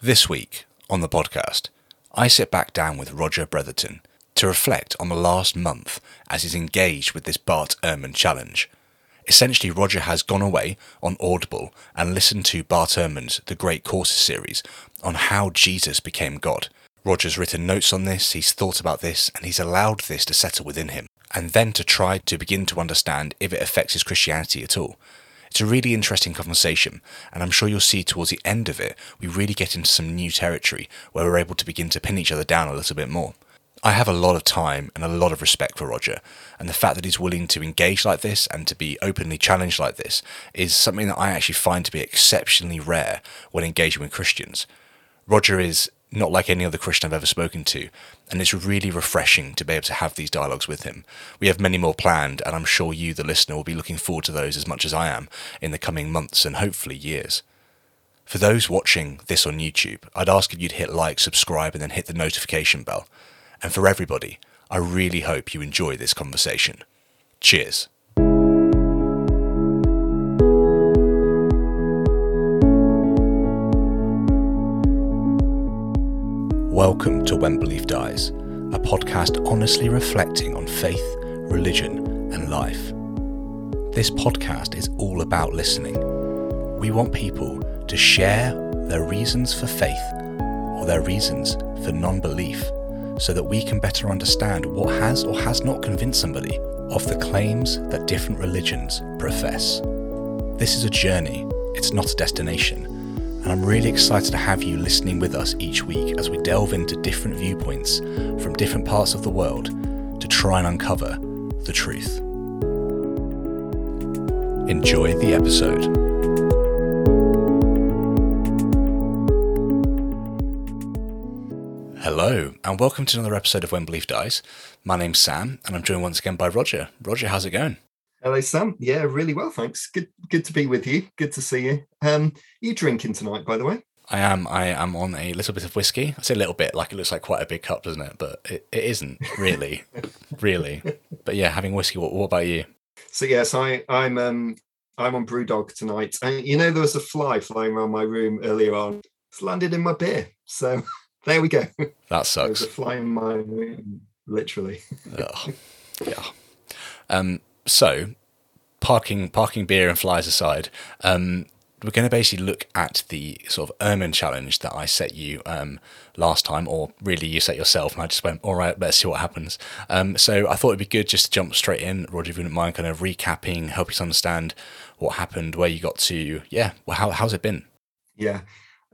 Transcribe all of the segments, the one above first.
This week on the podcast, I sit back down with Roger Bretherton to reflect on the last month as he's engaged with this Bart Ehrman challenge. Essentially, Roger has gone away on Audible and listened to Bart Ehrman's The Great Courses series on how Jesus became God. Roger's written notes on this, he's thought about this, and he's allowed this to settle within him, and then to try to begin to understand if it affects his Christianity at all. It's a really interesting conversation, and I'm sure you'll see towards the end of it, we really get into some new territory where we're able to begin to pin each other down a little bit more. I have a lot of time and a lot of respect for Roger, and the fact that he's willing to engage like this and to be openly challenged like this is something that I actually find to be exceptionally rare when engaging with Christians. Roger is not like any other Christian I've ever spoken to, and it's really refreshing to be able to have these dialogues with him. We have many more planned, and I'm sure you, the listener, will be looking forward to those as much as I am in the coming months and hopefully years. For those watching this on YouTube, I'd ask if you'd hit like, subscribe, and then hit the notification bell. And for everybody, I really hope you enjoy this conversation. Cheers. Welcome to When Belief Dies, a podcast honestly reflecting on faith, religion, and life. This podcast is all about listening. We want people to share their reasons for faith or their reasons for non belief so that we can better understand what has or has not convinced somebody of the claims that different religions profess. This is a journey, it's not a destination, and I'm really excited to have you listening with us each week as we delve into different viewpoints from different parts of the world to try and uncover the truth. Enjoy the episode. Hello, and welcome to another episode of When Belief Dies. My name's Sam, and I'm joined once again by Roger. Roger, how's it going? Hello, Sam. Yeah, really well, thanks. Good, good to be with you. Good to see you. Um, you drinking tonight, by the way? I am. I am on a little bit of whiskey. I say a little bit, like it looks like quite a big cup, doesn't it? But it, it isn't really, really. But yeah, having whiskey. What, what about you? So yes, I, I'm. Um, I'm on BrewDog tonight, and you know there was a fly flying around my room earlier on. It's landed in my beer, so there we go. That sucks. There's a fly in my room, literally. Yeah. Um, so, parking parking beer and flies aside, um, we're going to basically look at the sort of Ehrman challenge that I set you um, last time, or really you set yourself, and I just went, all right, let's see what happens. Um, so I thought it'd be good just to jump straight in, Roger, if you wouldn't mind kind of recapping, help us understand what happened, where you got to, yeah, well, how, how's it been? Yeah.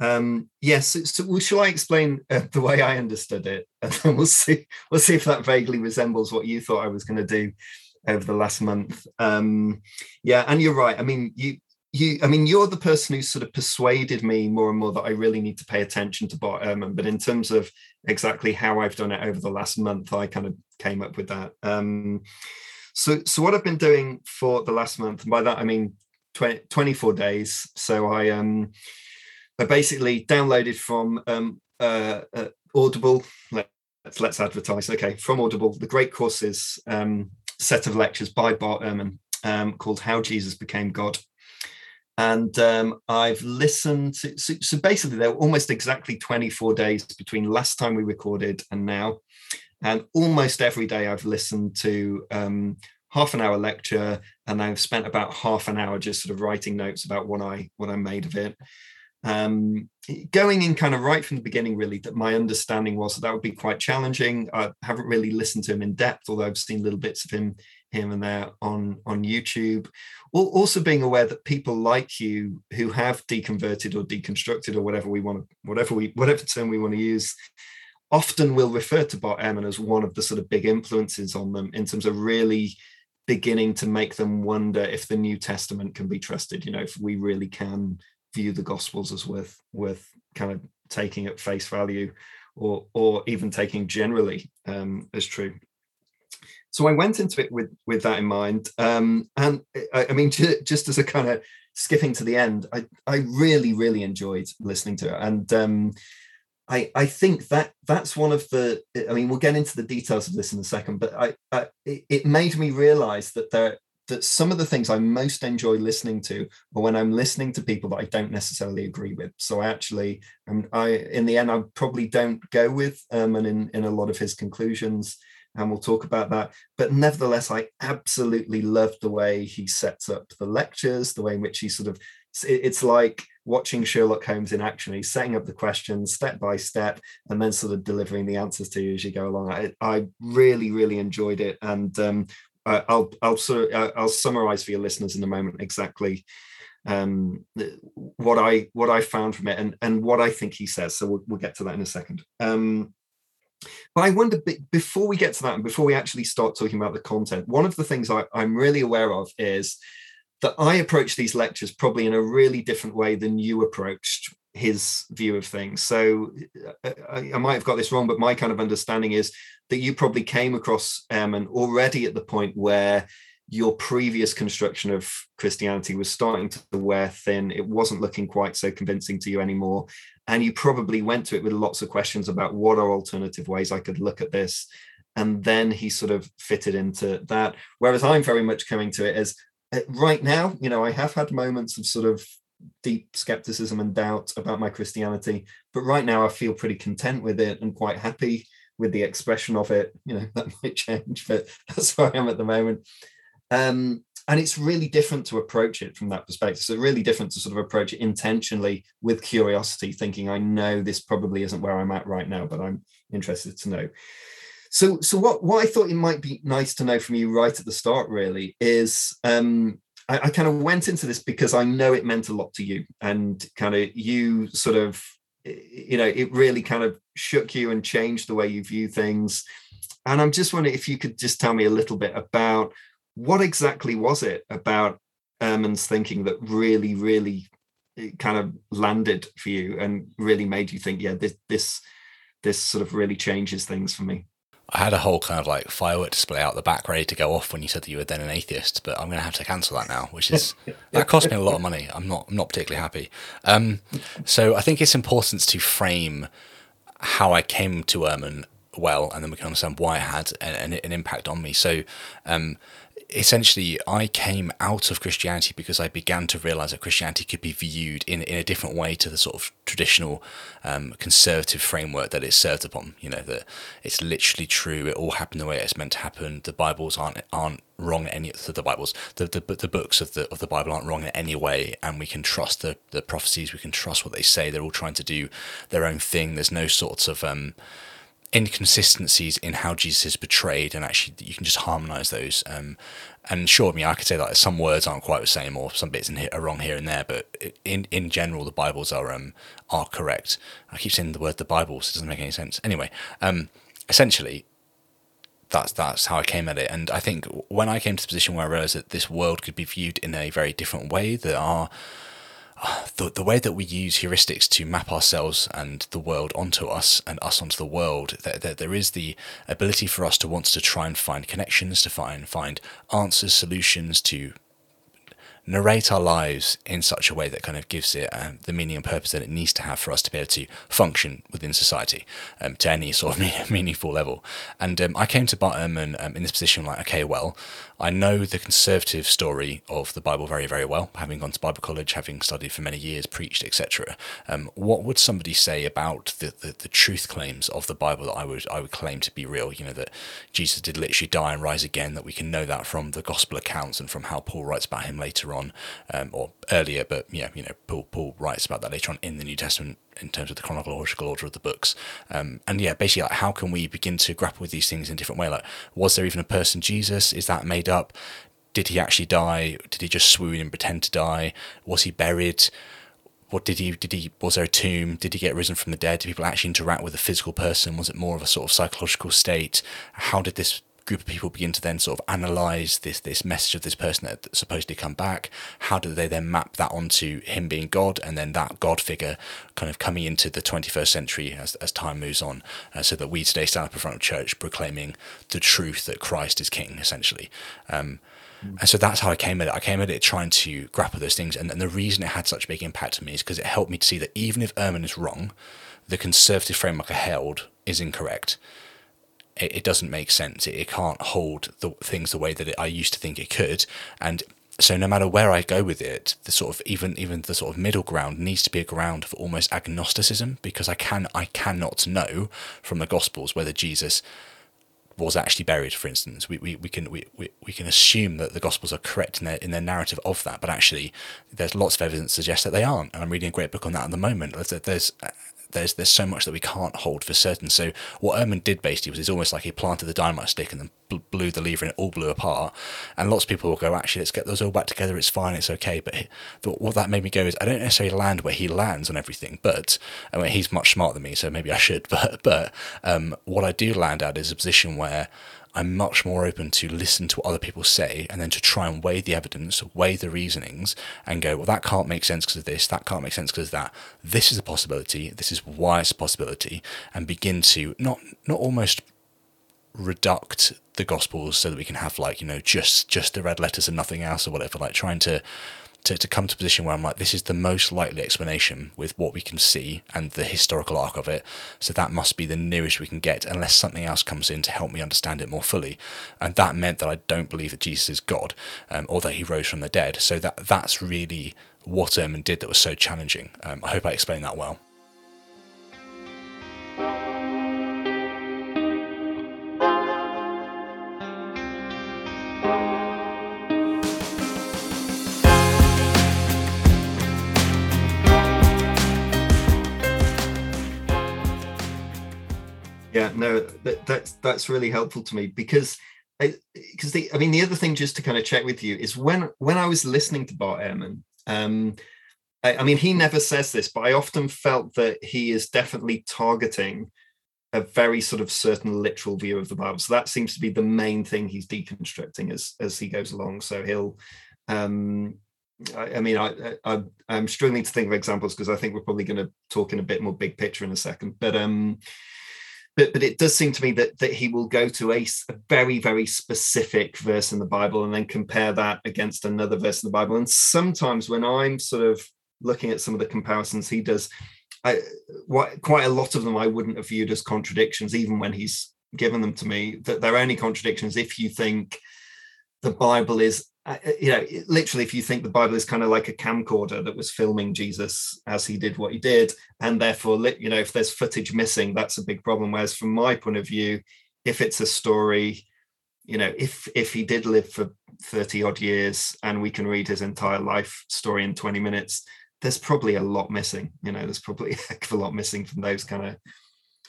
Um, yes. So, so well, shall I explain uh, the way I understood it, and then we'll see. We'll see if that vaguely resembles what you thought I was going to do over the last month. Um, yeah, and you're right. I mean, you. You, I mean, you're the person who sort of persuaded me more and more that I really need to pay attention to Bart Ehrman. But in terms of exactly how I've done it over the last month, I kind of came up with that. Um, so, so what I've been doing for the last month, and by that I mean 20, 24 days. So I um, I basically downloaded from um, uh, uh, Audible. Let's let's advertise. Okay, from Audible, the Great Courses um, set of lectures by Bart Ehrman um, called "How Jesus Became God." And um, I've listened to, so, so basically, there were almost exactly 24 days between last time we recorded and now. And almost every day I've listened to um, half an hour lecture and I've spent about half an hour just sort of writing notes about what I what I made of it um, going in kind of right from the beginning, really, that my understanding was that that would be quite challenging. I haven't really listened to him in depth, although I've seen little bits of him here and there on on YouTube. Also, being aware that people like you who have deconverted or deconstructed or whatever we want to, whatever we, whatever term we want to use, often will refer to Bart Ehrman as one of the sort of big influences on them in terms of really beginning to make them wonder if the New Testament can be trusted. You know, if we really can view the gospels as worth worth kind of taking at face value or or even taking generally um, as true. So i went into it with with that in mind um, and I, I, mean just as a kind of skipping to the end i i really really enjoyed listening to it. And um, I, I think that that's one of the I mean we'll get into the details of this in a second but I, I it made me realize that there that some of the things I most enjoy listening to are when I'm listening to people that I don't necessarily agree with. So I actually, um, I in the end, I probably don't go with um, and in in a lot of his conclusions, and we'll talk about that. But nevertheless, I absolutely love the way he sets up the lectures, the way in which he sort of it's like watching Sherlock Holmes in action. He's setting up the questions step by step and then sort of delivering the answers to you as you go along. I, I really, really enjoyed it. And um, I'll I'll I'll summarize for your listeners in a moment exactly um, what I what I found from it and and what I think he says. So we'll, we'll get to that in a second. Um, but I wonder before we get to that and before we actually start talking about the content, one of the things I, I'm really aware of is that I approach these lectures probably in a really different way than you approached his view of things. So uh, I, I, might have got this wrong, but my kind of understanding is that you probably came across Ehrman already at the point where your previous construction of Christianity was starting to wear thin. It wasn't looking quite so convincing to you anymore. And you probably went to it with lots of questions about what are alternative ways I could look at this. And then he sort of fitted into that. Whereas I'm very much coming to it as uh, right now, you know, I have had moments of sort of deep skepticism and doubt about my Christianity, but right now I feel pretty content with it and quite happy with the expression of it. You know, that might change, but that's where I am at the moment. Um, and it's really different to approach it from that perspective. So really different to sort of approach it intentionally with curiosity, thinking I know this probably isn't where I'm at right now, but I'm interested to know. So, so what, what I thought it might be nice to know from you right at the start, really, is um, I, I kind of went into this because I know it meant a lot to you, and kind of you sort of, you know, it really kind of shook you and changed the way you view things. And I'm just wondering if you could just tell me a little bit about what exactly was it about Ehrman's thinking that really, really eh, kind of landed for you and really made you think, yeah, this this this sort of really changes things for me. I had a whole kind of like firework display out the back ready to go off when you said that you were then an atheist, but I'm going to have to cancel that now, which is that cost me a lot of money. I'm not I'm not particularly happy. Um, so I think it's important to frame how I came to Ehrman well, and then we can understand why it had an, an impact on me. So um, essentially I came out of Christianity because I began to realize that Christianity could be viewed in, in a different way to the sort of traditional um, conservative framework that it's served upon. You know, that it's literally true. It all happened the way it's meant to happen. The Bibles aren't aren't wrong any the Bibles the, the the books of the of the Bible aren't wrong in any way and we can trust the the prophecies we can trust what they say they're all trying to do their own thing there's no sorts of um inconsistencies in how Jesus is portrayed, and actually you can just harmonize those. Um, and sure, I mean, I could say that some words aren't quite the same, or some bits here are wrong here and there, but in in general, the Bibles are um are correct. I keep saying the word the Bibles; it doesn't make any sense. Anyway, um, essentially, that's that's how I came at it. And I think when I came to the position where I realized that this world could be viewed in a very different way, there our the, the way that we use heuristics to map ourselves and the world onto us and us onto the world, that, that there is the ability for us to want to try and find connections, to find find answers, solutions to narrate our lives in such a way that kind of gives it um, the meaning and purpose that it needs to have for us to be able to function within society um, to any sort of meaningful level. And um, I came to Bart and um, in this position like, okay, well, I know the conservative story of the Bible very, very well, having gone to Bible college, having studied for many years, preached, etc. Um, what would somebody say about the, the, the, truth claims of the Bible that I would I would claim to be real? You know that Jesus did literally die and rise again. That we can know that from the gospel accounts and from how Paul writes about him later on, um, or earlier. But yeah, you know, Paul Paul writes about that later on in the New Testament in terms of the chronological order of the books. Um, and yeah, basically, like, how can we begin to grapple with these things in a different way? Like, was there even a person Jesus? Is that made up? Did he actually die? Did he just swoon and pretend to die? Was he buried? What did he? Did he? Was there a tomb? Did he get risen from the dead? Did people actually interact with a physical person? Was it more of a sort of psychological state? How did this group of people begin to then sort of analyze this this message of this person that supposedly come back how do they then map that onto him being god and then that god figure kind of coming into the 21st century as, as time moves on uh, so that we today stand up in front of church proclaiming the truth that christ is king essentially um, and so that's how I came at it. I came at it trying to grapple those things. And, and the reason it had such a big impact on me is because it helped me to see that even if Ehrman is wrong, the conservative framework I held is incorrect it, it doesn't make sense. It, it, can't hold the things the way that it, I used to think it could, and so no matter where I go with it, the sort of even even the sort of middle ground needs to be a ground for almost agnosticism because I can I cannot know from the Gospels whether Jesus was actually buried, for instance. We, we, we can we, we, we can assume that the Gospels are correct in their in their narrative of that, but actually there's lots of evidence to suggest that they aren't. And I'm reading a great book on that at the moment. There's, there's there's there's so much that we can't hold for certain. So what Ehrman did basically was it's almost like he planted the dynamite stick and then blew the lever and it all blew apart. And lots of people will go, actually, let's get those all back together. It's fine. It's okay. But what that made me go is I don't necessarily land where he lands on everything, but I mean he's much smarter than me, so maybe I should. But but um, what I do land at is a position where I'm much more open to listen to what other people say and then to try and weigh the evidence, weigh the reasonings, and go, well, that can't make sense because of this, that can't make sense because of that. This is a possibility, this is why it's a possibility, and begin to not not almost reduct the gospels so that we can have like, you know, just just the red letters and nothing else or whatever, like trying to to, to come to a position where I'm like, this is the most likely explanation with what we can see and the historical arc of it. So that must be the nearest we can get, unless something else comes in to help me understand it more fully. And that meant that I don't believe that Jesus is God um, or that he rose from the dead. So that that's really what Ehrman did that was so challenging. Um, I hope I explained that well. Yeah, no, that, that's that's really helpful to me because because the I mean the other thing just to kind of check with you is when when I was listening to Bart Ehrman, um, I, I mean he never says this, but I often felt that he is definitely targeting a very sort of certain literal view of the Bible. So that seems to be the main thing he's deconstructing as as he goes along. So he'll um I, I mean, I, I, am struggling to think of examples because I think we're probably going to talk in a bit more big picture in a second. But um, but but it does seem to me that that he will go to a, a, very very specific verse in the bible and then compare that against another verse in the bible. And sometimes when i'm sort of looking at some of the comparisons he does I, quite a lot of them i wouldn't have viewed as contradictions even when he's given them to me that they're only contradictions if you think the bible is uh, you know, literally, if you think the Bible is kind of like a camcorder that was filming Jesus as he did what he did, and therefore, you know, if there's footage missing, that's a big problem. Whereas, from my point of view, if it's a story, you know, if if he did live for thirty odd years and we can read his entire life story in twenty minutes, there's probably a lot missing. You know, there's probably a lot missing from those kind of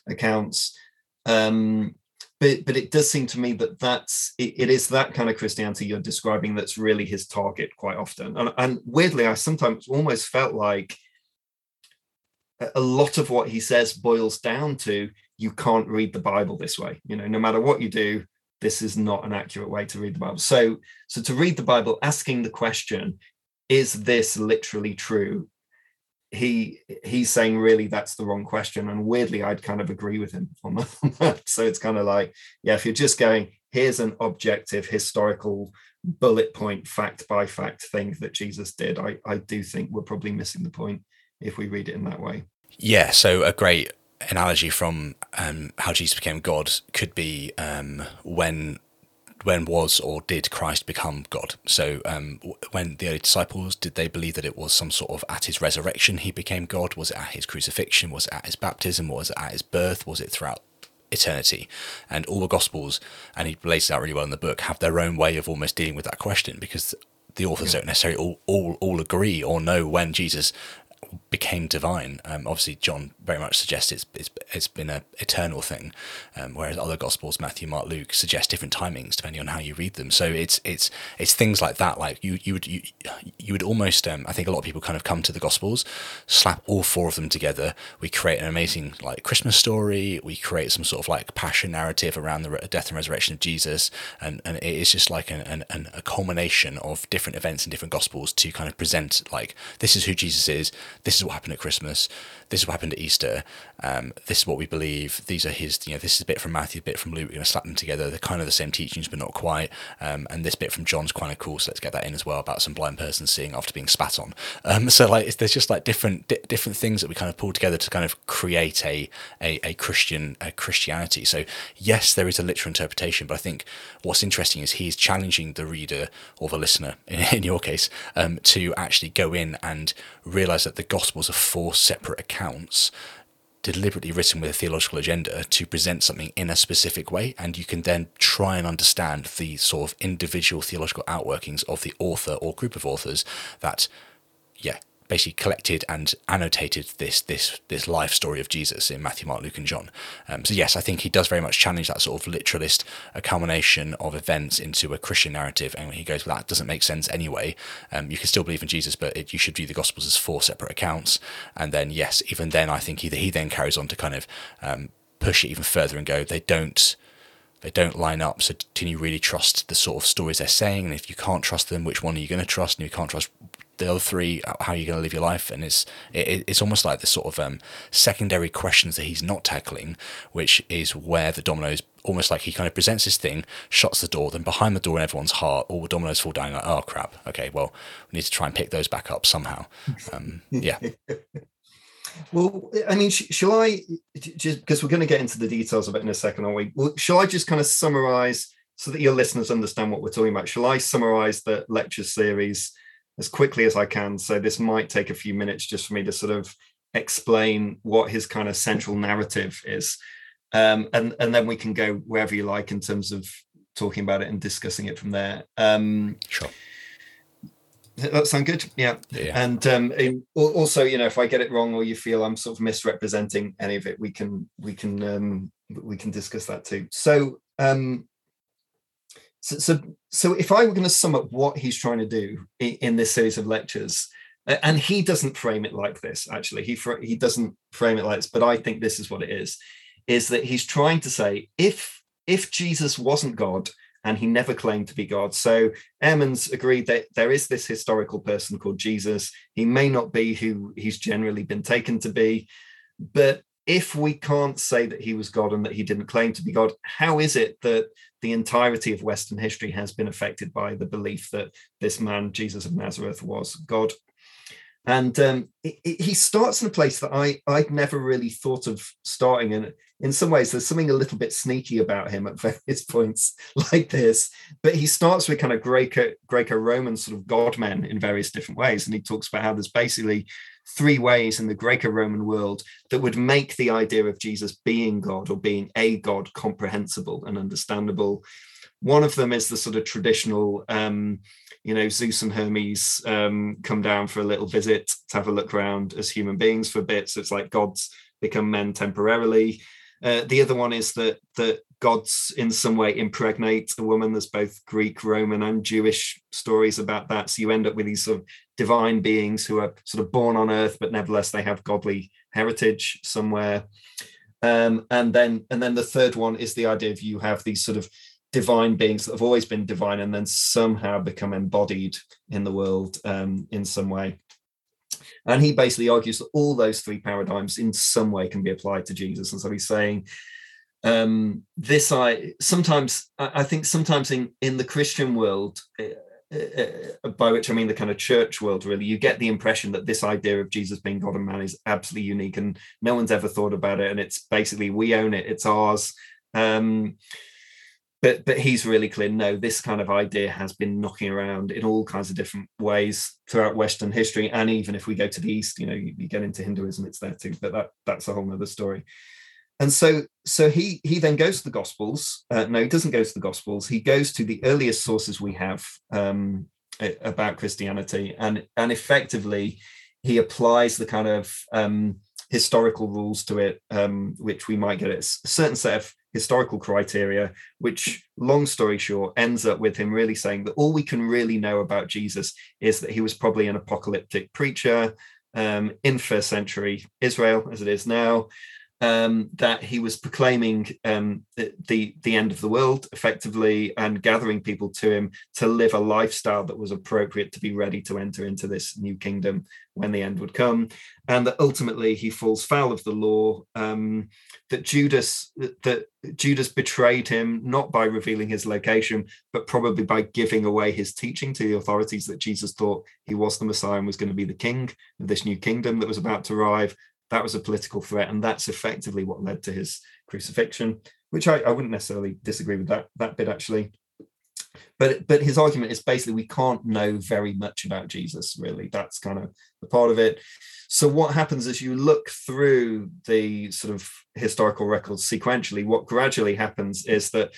accounts. Um, but but it does seem to me that that's it, it is that kind of christianity you're describing that's really his target quite often. And, and weirdly i sometimes almost felt like a lot of what he says boils down to you can't read the bible this way. You know no matter what you do this is not an accurate way to read the bible. So so to read the bible asking the question is this literally true he he's saying really that's the wrong question. And weirdly i'd kind of agree with him on that. So it's kind of like yeah if you're just going here's an objective historical bullet point fact by fact thing that jesus did i i do think we're probably missing the point if we read it in that way. Yeah so a great analogy from um, how jesus became god could be um, when when was or did Christ become God? So, um, when the early disciples did they believe that it was some sort of at his resurrection he became God? Was it at his crucifixion? Was it at his baptism? Was it at his birth? Was it throughout eternity? And all the Gospels, and he lays it out really well in the book, have their own way of almost dealing with that question because the authors yeah. don't necessarily all, all all agree or know when Jesus became divine. Um, obviously, John very much suggests it's it's, it's been an eternal thing, um, whereas other Gospels, Matthew, Mark, Luke, suggest different timings depending on how you read them. So it's it's it's things like that. Like you you would you, you would almost um, I think a lot of people kind of come to the Gospels, slap all four of them together. We create an amazing like Christmas story. We create some sort of like passion narrative around the death and resurrection of Jesus, and and it is just like an, an, an a culmination of different events in different Gospels to kind of present like this is who Jesus is this is what happened at Christmas, this is what happened at Easter, um, this is what we believe. These are his, you know, this is a bit from Matthew, a bit from Luke. We're going to slap them together. They're kind of the same teachings, but not quite. Um, and this bit from John's kind of cool, so let's get that in as well about some blind person seeing after being spat on. Um, so like, there's just like different di- different things that we kind of pull together to kind of create a a, a Christian a Christianity. So yes, there is a literal interpretation, but I think what's interesting is he's challenging the reader or the listener, in, in your case, um, to actually go in and realize that the Gospels are four separate accounts deliberately written with a theological agenda to present something in a specific way, and you can then try and understand the sort of individual theological outworkings of the author or group of authors that, yeah, basically collected and annotated this this this life story of Jesus in Matthew, Mark, Luke, and John. Um, so yes, I think he does very much challenge that sort of literalist a culmination of events into a Christian narrative, and he goes, "Well, that doesn't make sense anyway. Um, you can still believe in Jesus, but it, you should view the Gospels as four separate accounts." And then yes, even then, I think he he then carries on to kind of um, push it even further and go, "They don't." they don't line up. So can you really trust the sort of stories they're saying? And if you can't trust them, which one are you going to trust? And you can't trust the other three, how are you going to live your life? And it's it, it's almost like the sort of um, secondary questions that he's not tackling, which is where the dominoes almost like he kind of presents this thing, shuts the door, then behind the door in everyone's heart, all the dominoes fall down. Like, oh crap! Okay, well, we need to try and pick those back up somehow. Um, yeah. Well, I mean, sh- shall I just because we're going to get into the details of it in a second, aren't we? Well, shall I just kind of summarize so that your listeners understand what we're talking about? Shall I summarize the lecture series as quickly as I can? So this might take a few minutes just for me to sort of explain what his kind of central narrative is, um, and and then we can go wherever you like in terms of talking about it and discussing it from there. Um, sure. That sound good, yeah. yeah. And um, also, you know, if I get it wrong or you feel I'm sort of misrepresenting any of it, we can we can um, we can discuss that too. So, um, so so so if I were going to sum up what he's trying to do in, in this series of lectures, and he doesn't frame it like this. Actually, he he doesn't frame it like this, but I think this is what it is: is that he's trying to say if if Jesus wasn't God and he never claimed to be God. So Ehrman's agreed that there is this historical person called Jesus. He may not be who he's generally been taken to be, but if we can't say that he was God and that he didn't claim to be God, how is it that the entirety of Western history has been affected by the belief that this man, Jesus of Nazareth, was God? And um, he starts in a place that I I'd never really thought of starting, and in some ways, there's something a little bit sneaky about him at various points like this. But he starts with kind of Greco Greco Roman sort of god men in various different ways, and he talks about how there's basically three ways in the Greco Roman world that would make the idea of Jesus being God or being a God comprehensible and understandable. One of them is the sort of traditional. Um, you know, Zeus and Hermes um, come down for a little visit to have a look around as human beings for a bit. So it's like gods become men temporarily. Uh, the other one is that that gods in some way impregnate a woman. There's both Greek, Roman, and Jewish stories about that. So you end up with these sort of divine beings who are sort of born on earth, but nevertheless they have godly heritage somewhere. Um, and then and then the third one is the idea of you have these sort of divine beings that have always been divine and then somehow become embodied in the world um, in some way. And he basically argues that all those three paradigms in some way can be applied to Jesus. And so he's saying, um, this I sometimes I think sometimes in in the Christian world, uh, uh, by which I mean the kind of church world, really, you get the impression that this idea of Jesus being God and man is absolutely unique, and no one's ever thought about it, and it's basically we own it, it's ours. Um, but but he's really clear no this kind of idea has been knocking around in all kinds of different ways throughout western history and even if we go to the east you know you, you get into hinduism it's there too but that that's a whole nother story and so so he he then goes to the gospels uh, no he doesn't go to the gospels he goes to the earliest sources we have um, about christianity and and effectively he applies the kind of um, historical rules to it um, which we might get a certain set of historical criteria, which, long story short, ends up with him really saying that all we can really know about Jesus is that he was probably an apocalyptic preacher um, in first century Israel, as it is now. Um, that he was proclaiming um, the, the, end of the world effectively and gathering people to him to live a lifestyle that was appropriate to be ready to enter into this new kingdom when the end would come, and that ultimately he falls foul of the law. Um, that Judas that Judas betrayed him not by revealing his location, but probably by giving away his teaching to the authorities that Jesus thought he was the Messiah and was going to be the king of this new kingdom that was about to arrive that was a political threat, and that's effectively what led to his crucifixion. Which I, I wouldn't necessarily disagree with that that bit actually. But but his argument is basically we can't know very much about Jesus really. That's kind of the part of it. So what happens as you look through the sort of historical records sequentially, what gradually happens is that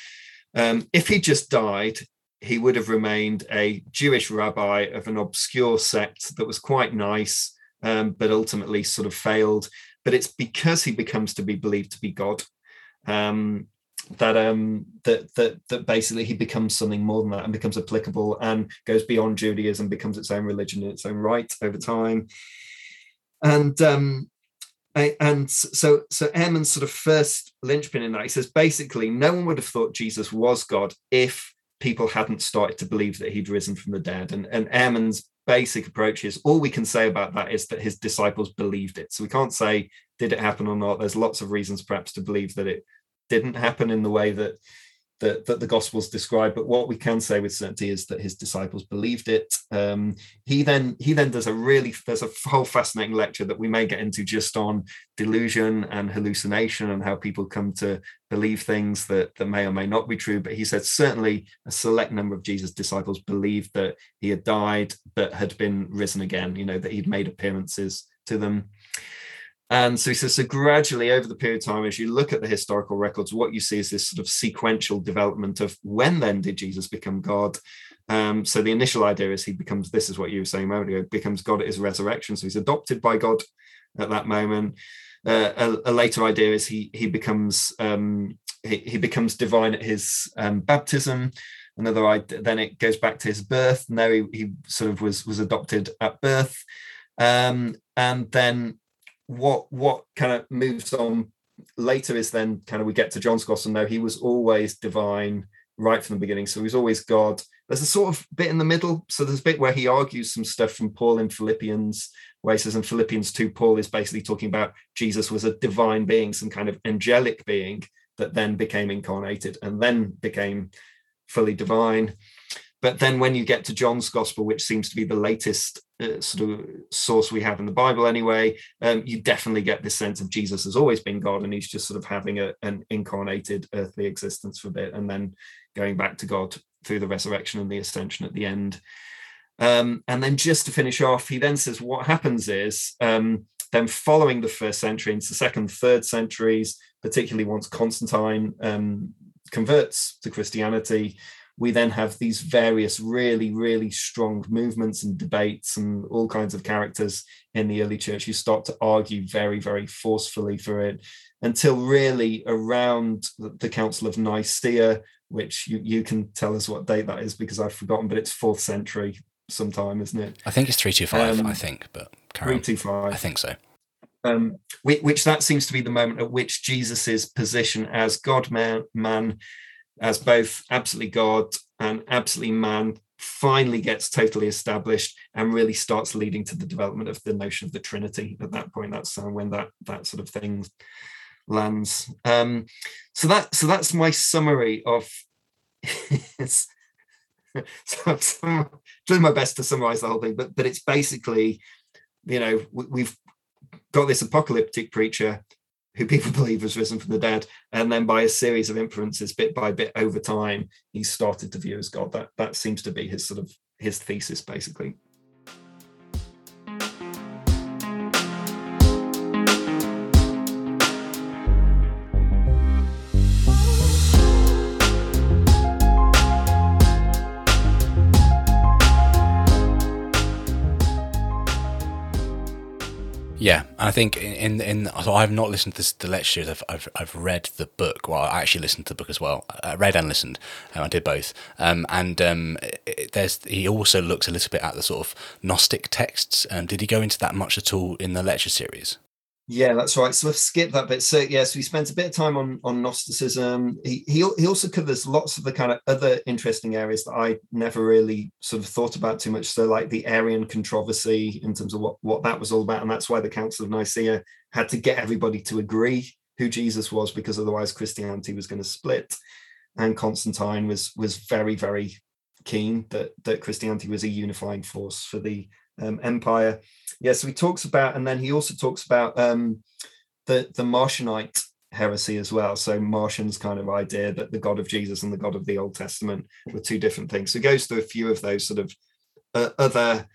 um, if he just died, he would have remained a Jewish rabbi of an obscure sect that was quite nice um, but ultimately sort of failed. But it's because he becomes to be believed to be God um, that um, that that that basically he becomes something more than that and becomes applicable and goes beyond Judaism, becomes its own religion in its own right over time. And um, and so so Ehrman's sort of first linchpin in that he says basically no one would have thought Jesus was God if people hadn't started to believe that he'd risen from the dead. And and Ehrman's basic approach is all we can say about that is that his disciples believed it. So we can't say did it happen or not. There's lots of reasons perhaps to believe that it didn't happen in the way that that, that the gospels describe but what we can say with certainty is that his disciples believed it. Um, he then he then does a really there's a whole fascinating lecture that we may get into just on delusion and hallucination and how people come to believe things that that may or may not be true. But he said certainly a select number of jesus disciples believed that he had died but had been risen again you know that he'd made appearances to them and so he says, so gradually over the period of time, as you look at the historical records, what you see is this sort of sequential development of when then did Jesus become God? Um, so the initial idea is he becomes, this is what you were saying a moment ago, becomes God at his resurrection. So he's adopted by God at that moment. Uh, a, a, later idea is he he becomes um, he, he, becomes divine at his um, baptism. Another idea, then it goes back to his birth. No, he, he sort of was was adopted at birth. Um, and then what what kind of moves on later is then kind of we get to John's gospel now he was always divine right from the beginning. So he's always God. There's a sort of bit in the middle. So there's a bit where he argues some stuff from Paul in Philippians where he says in Philippians 2 Paul is basically talking about Jesus was a divine being some kind of angelic being that then became incarnated and then became fully divine but then when you get to John's gospel, which seems to be the latest uh, sort of source we have in the Bible anyway, um, you definitely get this sense of Jesus has always been God and he's just sort of having a, an incarnated earthly existence for a bit and then going back to God through the resurrection and the ascension at the end. Um, and then just to finish off, he then says what happens is um, then following the first century into the second, third centuries, particularly once Constantine um, converts to Christianity, we then have these various really, really strong movements and debates and all kinds of characters in the early church who start to argue very, very forcefully for it until really around the Council of Nicaea, which you, you can tell us what date that is because I've forgotten, but it's fourth century sometime, isn't it? I think it's 325, um, I think, but 325. I think so. Um, which that seems to be the moment at which Jesus's position as God man, man as both absolutely God and absolutely man finally gets totally established and really starts leading to the development of the notion of the Trinity. At that point, that's uh, when that that sort of thing lands. Um, so that so that's my summary of. so I'm doing my best to summarize the whole thing, but but it's basically, you know, we've got this apocalyptic preacher who people believe has risen from the dead. And then by a series of inferences, bit by bit over time, he's started to view as God. That that seems to be his sort of his thesis, basically. I think in in so I've not listened to the lectures. I've, I've I've read the book. Well, I actually listened to the book as well. I read and listened. Um, I did both. Um, and um, it, there's he also looks a little bit at the sort of Gnostic texts. Um, did he go into that much at all in the lecture series? Yeah, that's right. So I've skipped that bit. So yes, yeah, so we spent a bit of time on on Gnosticism. He, he he also covers lots of the kind of other interesting areas that I never really sort of thought about too much. So like the Arian controversy in terms of what what that was all about, and that's why the Council of Nicaea had to get everybody to agree who Jesus was, because otherwise Christianity was going to split. And Constantine was was very very keen that that Christianity was a unifying force for the um, empire. Yeah, so he talks about, and then he also talks about um, the the Marcionite heresy as well. So Marcion's kind of idea that the God of Jesus and the God of the Old Testament were two different things. So he goes through a few of those sort of uh, other,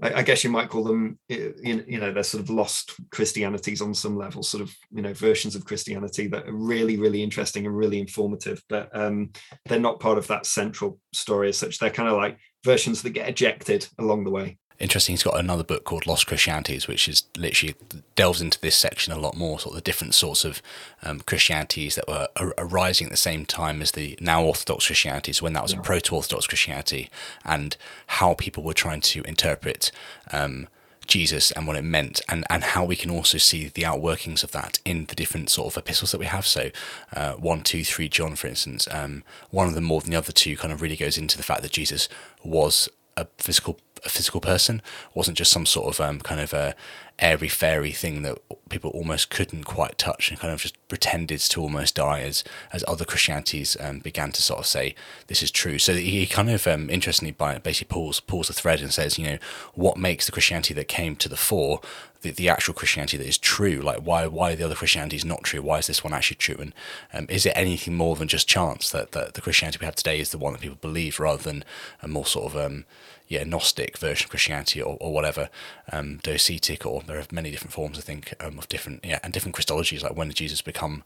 I guess you might call them, you know, they're sort of lost Christianities on some level, sort of, you know, versions of Christianity that are really, really interesting and really informative, but um, they're not part of that central story as such. They're kind of like versions that get ejected along the way interesting. He's got another book called Lost Christianities, which is literally delves into this section a lot more, sort of the different sorts of um, Christianities that were ar- arising at the same time as the now Orthodox Christianities, when that was yeah. a proto-Orthodox Christianity, and how people were trying to interpret um, Jesus and what it meant, and, and how we can also see the outworkings of that in the different sort of epistles that we have. So, uh, one, two, three, John, for instance, um, one of them more than the other two kind of really goes into the fact that Jesus was a physical a physical person. Wasn't just some sort of um, kind of a airy fairy thing that people almost couldn't quite touch and kind of just pretended to almost die as as other Christianities um, began to sort of say this is true. So he kind of um, interestingly by basically pulls pulls the thread and says you know what makes the Christianity that came to the fore the, the actual Christianity that is true. Like why why the other Christianity is not true? Why is this one actually true? And um, is it anything more than just chance that, that the Christianity we have today is the one that people believe rather than a more sort of um, yeah, Gnostic version of Christianity or, or whatever, um, Docetic, or there are many different forms, I think, um, of different, yeah, and different Christologies, like when did Jesus become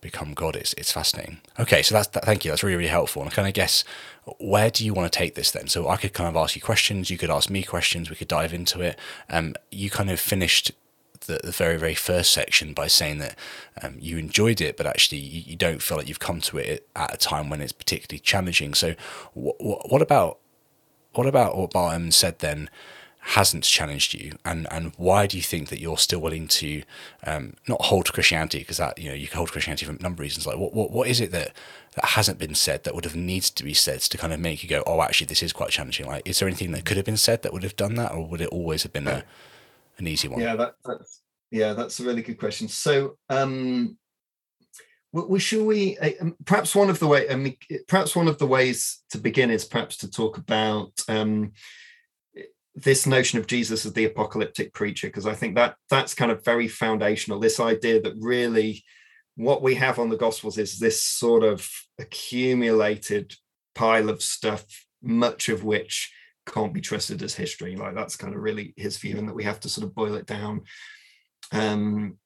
become God? It's, it's fascinating. Okay, so that's, that, thank you, that's really, really helpful. And I kind of guess, where do you want to take this then? So I could kind of ask you questions, you could ask me questions, we could dive into it. Um, you kind of finished the, the very, very first section by saying that um, you enjoyed it, but actually you, you, don't feel like you've come to it at a time when it's particularly challenging. So, wh- wh- what about what about what Barton said then hasn't challenged you, and and why do you think that you're still willing to um, not hold Christianity because that you know you can hold Christianity for a number of reasons. Like what what what is it that that hasn't been said that would have needed to be said to kind of make you go, oh, actually, this is quite challenging. Like, is there anything that could have been said that would have done that, or would it always have been a an easy one? Yeah, that, that's yeah, that's a really good question. So, um, well, should we uh, um, perhaps one of the way I mean, perhaps one of the ways to begin is perhaps to talk about um, this notion of Jesus as the apocalyptic preacher because I think that that's kind of very foundational. This idea that really what we have on the Gospels is this sort of accumulated pile of stuff, much of which can't be trusted as history. Like that's kind of really his view, and that we have to sort of boil it down um,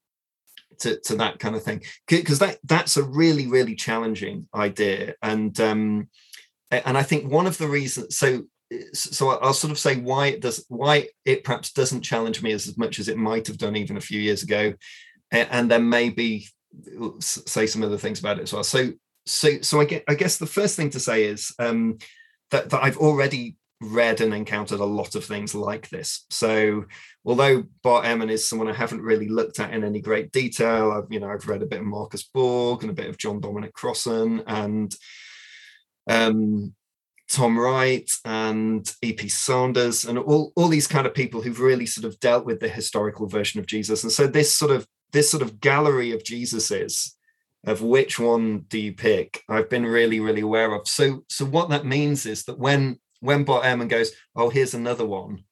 to, to that kind of thing. Because that that's a really really challenging idea. And um and i think one of the reasons so so i'll sort of say why it does why it perhaps doesn't challenge me as, as much as it might have done even a few years ago and then maybe say some other things about it as well. So so so i get i guess the first thing to say is um that, that i've already read and encountered a lot of things like this. So although Bart Ehrman is someone I haven't really looked at in any great detail, I've you know I've read a bit of Marcus Borg and a bit of John Dominic Crossan and um, Tom Wright and E.P. Sanders and all, all these kind of people who've really sort of dealt with the historical version of Jesus. And so this sort of this sort of gallery of Jesuses of which one do you pick i've been really really aware of so so what that means is that when when Bart Ehrman goes, oh, here's another one,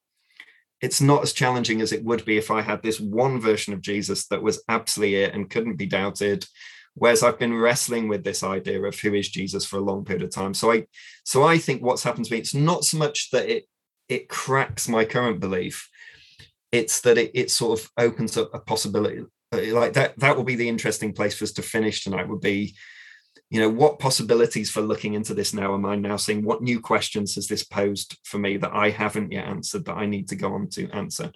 it's not as challenging as it would be if I had this one version of Jesus that was absolutely it and couldn't be doubted. Whereas I've been wrestling with this idea of who is Jesus for a long period of time. So I so I think what's happened to me, it's not so much that it it cracks my current belief, it's that it, it sort of opens up a possibility. Like that, that will be the interesting place for us to finish tonight, would be you know what possibilities for looking into this now am i now seeing? What new questions has this posed for me that i haven't yet answered that i need to go on to answer?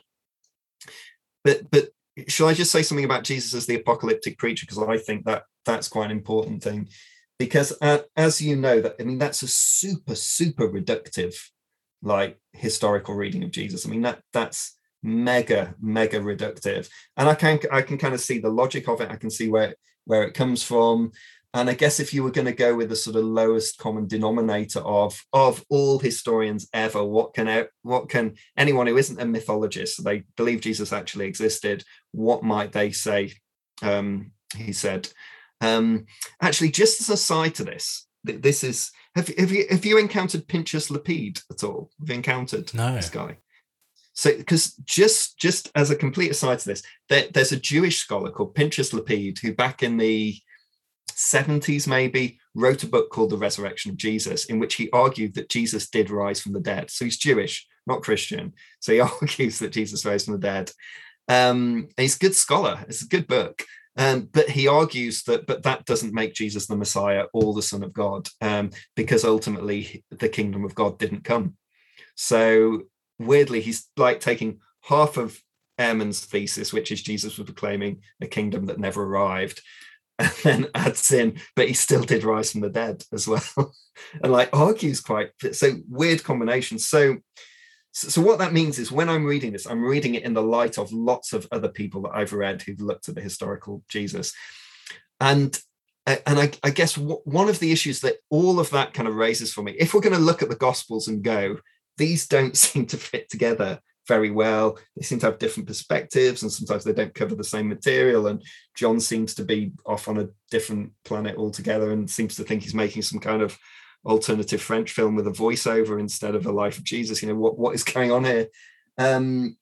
But but shall i just say something about jesus as the apocalyptic preacher? Because i think that that's quite an important thing. Because uh, as you know that i mean that's a super super reductive like historical reading of jesus. I mean that that's mega mega reductive. And i can i can kind of see the logic of it. I can see where where it comes from and i guess if you were going to go with the sort of lowest common denominator of of all historians ever what can what can anyone who isn't a mythologist they believe jesus actually existed what might they say um he said um actually just as a side to this this is have, have you have you encountered Pinchas Lapide at all? Have you encountered no. this guy? So, because just just as a complete aside to this, there, there's a Jewish scholar called Pinchas Lapide who, back in the 70s maybe, wrote a book called The Resurrection of Jesus, in which he argued that Jesus did rise from the dead. So he's Jewish, not Christian. So he argues that Jesus rose from the dead. Um, he's a good scholar. It's a good book. Um, but he argues that, but that doesn't make Jesus the Messiah or the Son of God, um, because ultimately the kingdom of God didn't come. So weirdly, he's like taking half of Ehrman's thesis, which is Jesus was proclaiming a kingdom that never arrived, and then adds in, but he still did rise from the dead as well, and like argues quite so weird combination. So so, what that means is when I'm reading this, I'm reading it in the light of lots of other people that I've read who've looked at the historical Jesus. And and I, I guess one of the issues that all of that kind of raises for me, if we're going to look at the Gospels and go, these don't seem to fit together very well. They seem to have different perspectives, and sometimes they don't cover the same material. And John seems to be off on a different planet altogether and seems to think he's making some kind of alternative French film with a voiceover instead of a life of Jesus. You know what what is going on here? Um,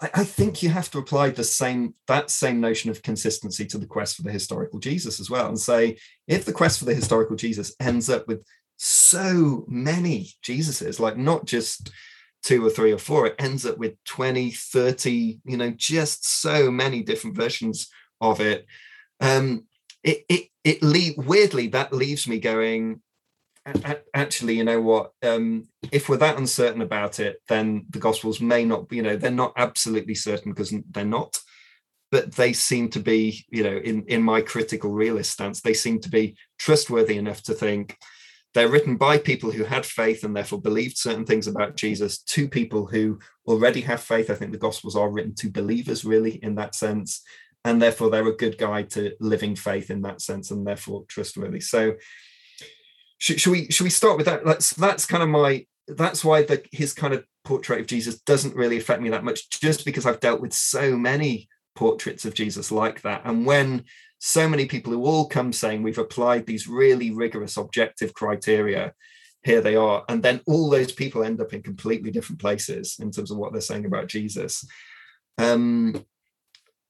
I, I, think you have to apply the same that same notion of consistency to the quest for the historical Jesus as well, and say if the quest for the historical Jesus ends up with so many Jesuses, like not just two or three or four, it ends up with 20, 30, you know, just so many different versions of it. Um, it it it le- weirdly that leaves me going actually, you know what? Um, if we're that uncertain about it, then the Gospels may not, you know, they're not absolutely certain because they're not, but they seem to be, you know, in in my critical realist stance, they seem to be trustworthy enough to think they're written by people who had faith and therefore believed certain things about Jesus to people who already have faith. I think the Gospels are written to believers, really, in that sense. And therefore, they're a good guide to living faith in that sense, and therefore trustworthy. So, should, should we should we start with that? That's that's kind of my that's why the his kind of portrait of Jesus doesn't really affect me that much, just because I've dealt with so many portraits of Jesus like that. And when so many people who all come saying we've applied these really rigorous objective criteria, here they are, and then all those people end up in completely different places in terms of what they're saying about Jesus. Um,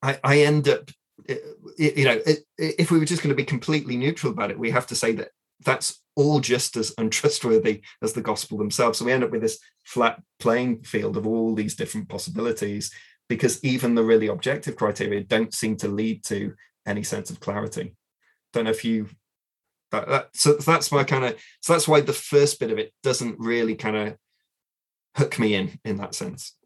I, I end up eh, eh, you know eh, if we were just going to be completely neutral about it we have to say that that's all just as untrustworthy as the gospel themselves. So we end up with this flat playing field of all these different possibilities because even the really objective criteria don't seem to lead to any sense of clarity. Don't know if you that, that so that's my kind of so that's why the first bit of it doesn't really kind of hook me in in that sense.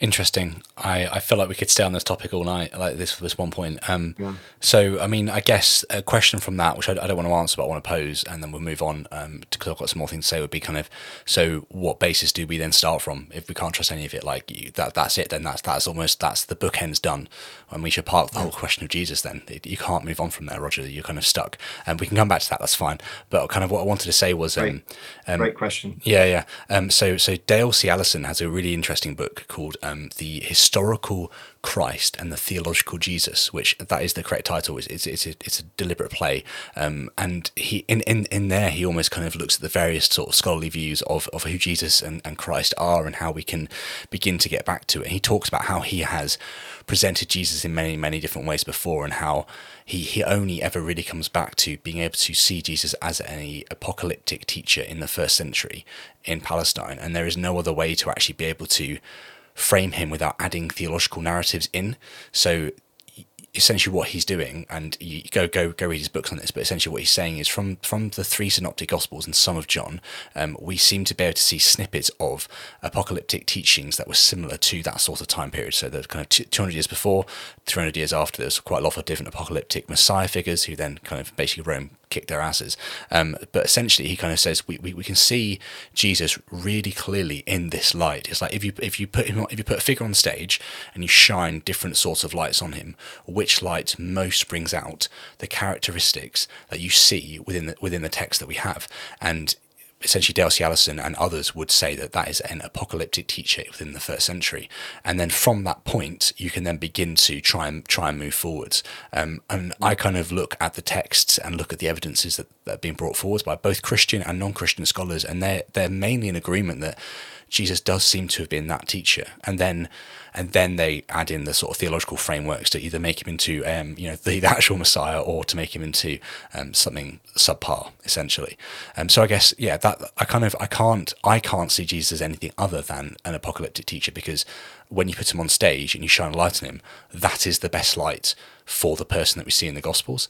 Interesting. I, I feel like we could stay on this topic all night, like this this one point. Um, yeah. So, I mean, I guess a question from that, which I, I, don't want to answer, but I want to pose, and then we'll move on um, because I've got some more things to say. Would be kind of so, what basis do we then start from if we can't trust any of it? Like you, that that's it. Then that's that's almost that's the bookends done, and we should park the whole question of Jesus. Then you can't move on from there, Roger. You're kind of stuck, and we can come back to that. That's fine. But kind of what I wanted to say was, um, great, um, great question. Yeah, yeah. Um, so so Dale C. Allison has a really interesting book called um, the historical Christ and the theological Jesus, which that is the correct title. It's it's, it's, a, it's a deliberate play, um, and he in, in in there he almost kind of looks at the various sort of scholarly views of, of who Jesus and, and Christ are and how we can begin to get back to it. And he talks about how he has presented Jesus in many many different ways before, and how he he only ever really comes back to being able to see Jesus as an apocalyptic teacher in the first century in Palestine, and there is no other way to actually be able to frame him without adding theological narratives in. So essentially what he's doing, and you go go go read his books on this, but essentially what he's saying is from from the three synoptic gospels and some of John, um, we seem to be able to see snippets of apocalyptic teachings that were similar to that sort of time period. So the kind of two hundred years before, three hundred years after, there's quite a lot of different apocalyptic Messiah figures who then kind of basically roam kick their asses. Um, but essentially, he kind of says we, we, we can see Jesus really clearly in this light. It's like if you if you put him if you put a figure on stage and you shine different sorts of lights on him, which light most brings out the characteristics that you see within the within the text that we have, and essentially Dale Allison and others would say that that is an apocalyptic teacher within the first century, and then from that point you can then begin to try and try and move forwards. Um, and I kind of look at the texts and look at the evidences that, that are being brought forward by both Christian and non-Christian scholars, and they're they're mainly in agreement that Jesus does seem to have been that teacher, and then and then they add in the sort of theological frameworks to either make him into um, you know the, the, actual Messiah or to make him into um, something subpar, essentially. Um, so I guess yeah, that I kind of I can't I can't see Jesus as anything other than an apocalyptic teacher because when you put him on stage and you shine a light on him, that is the best light for the person that we see in the Gospels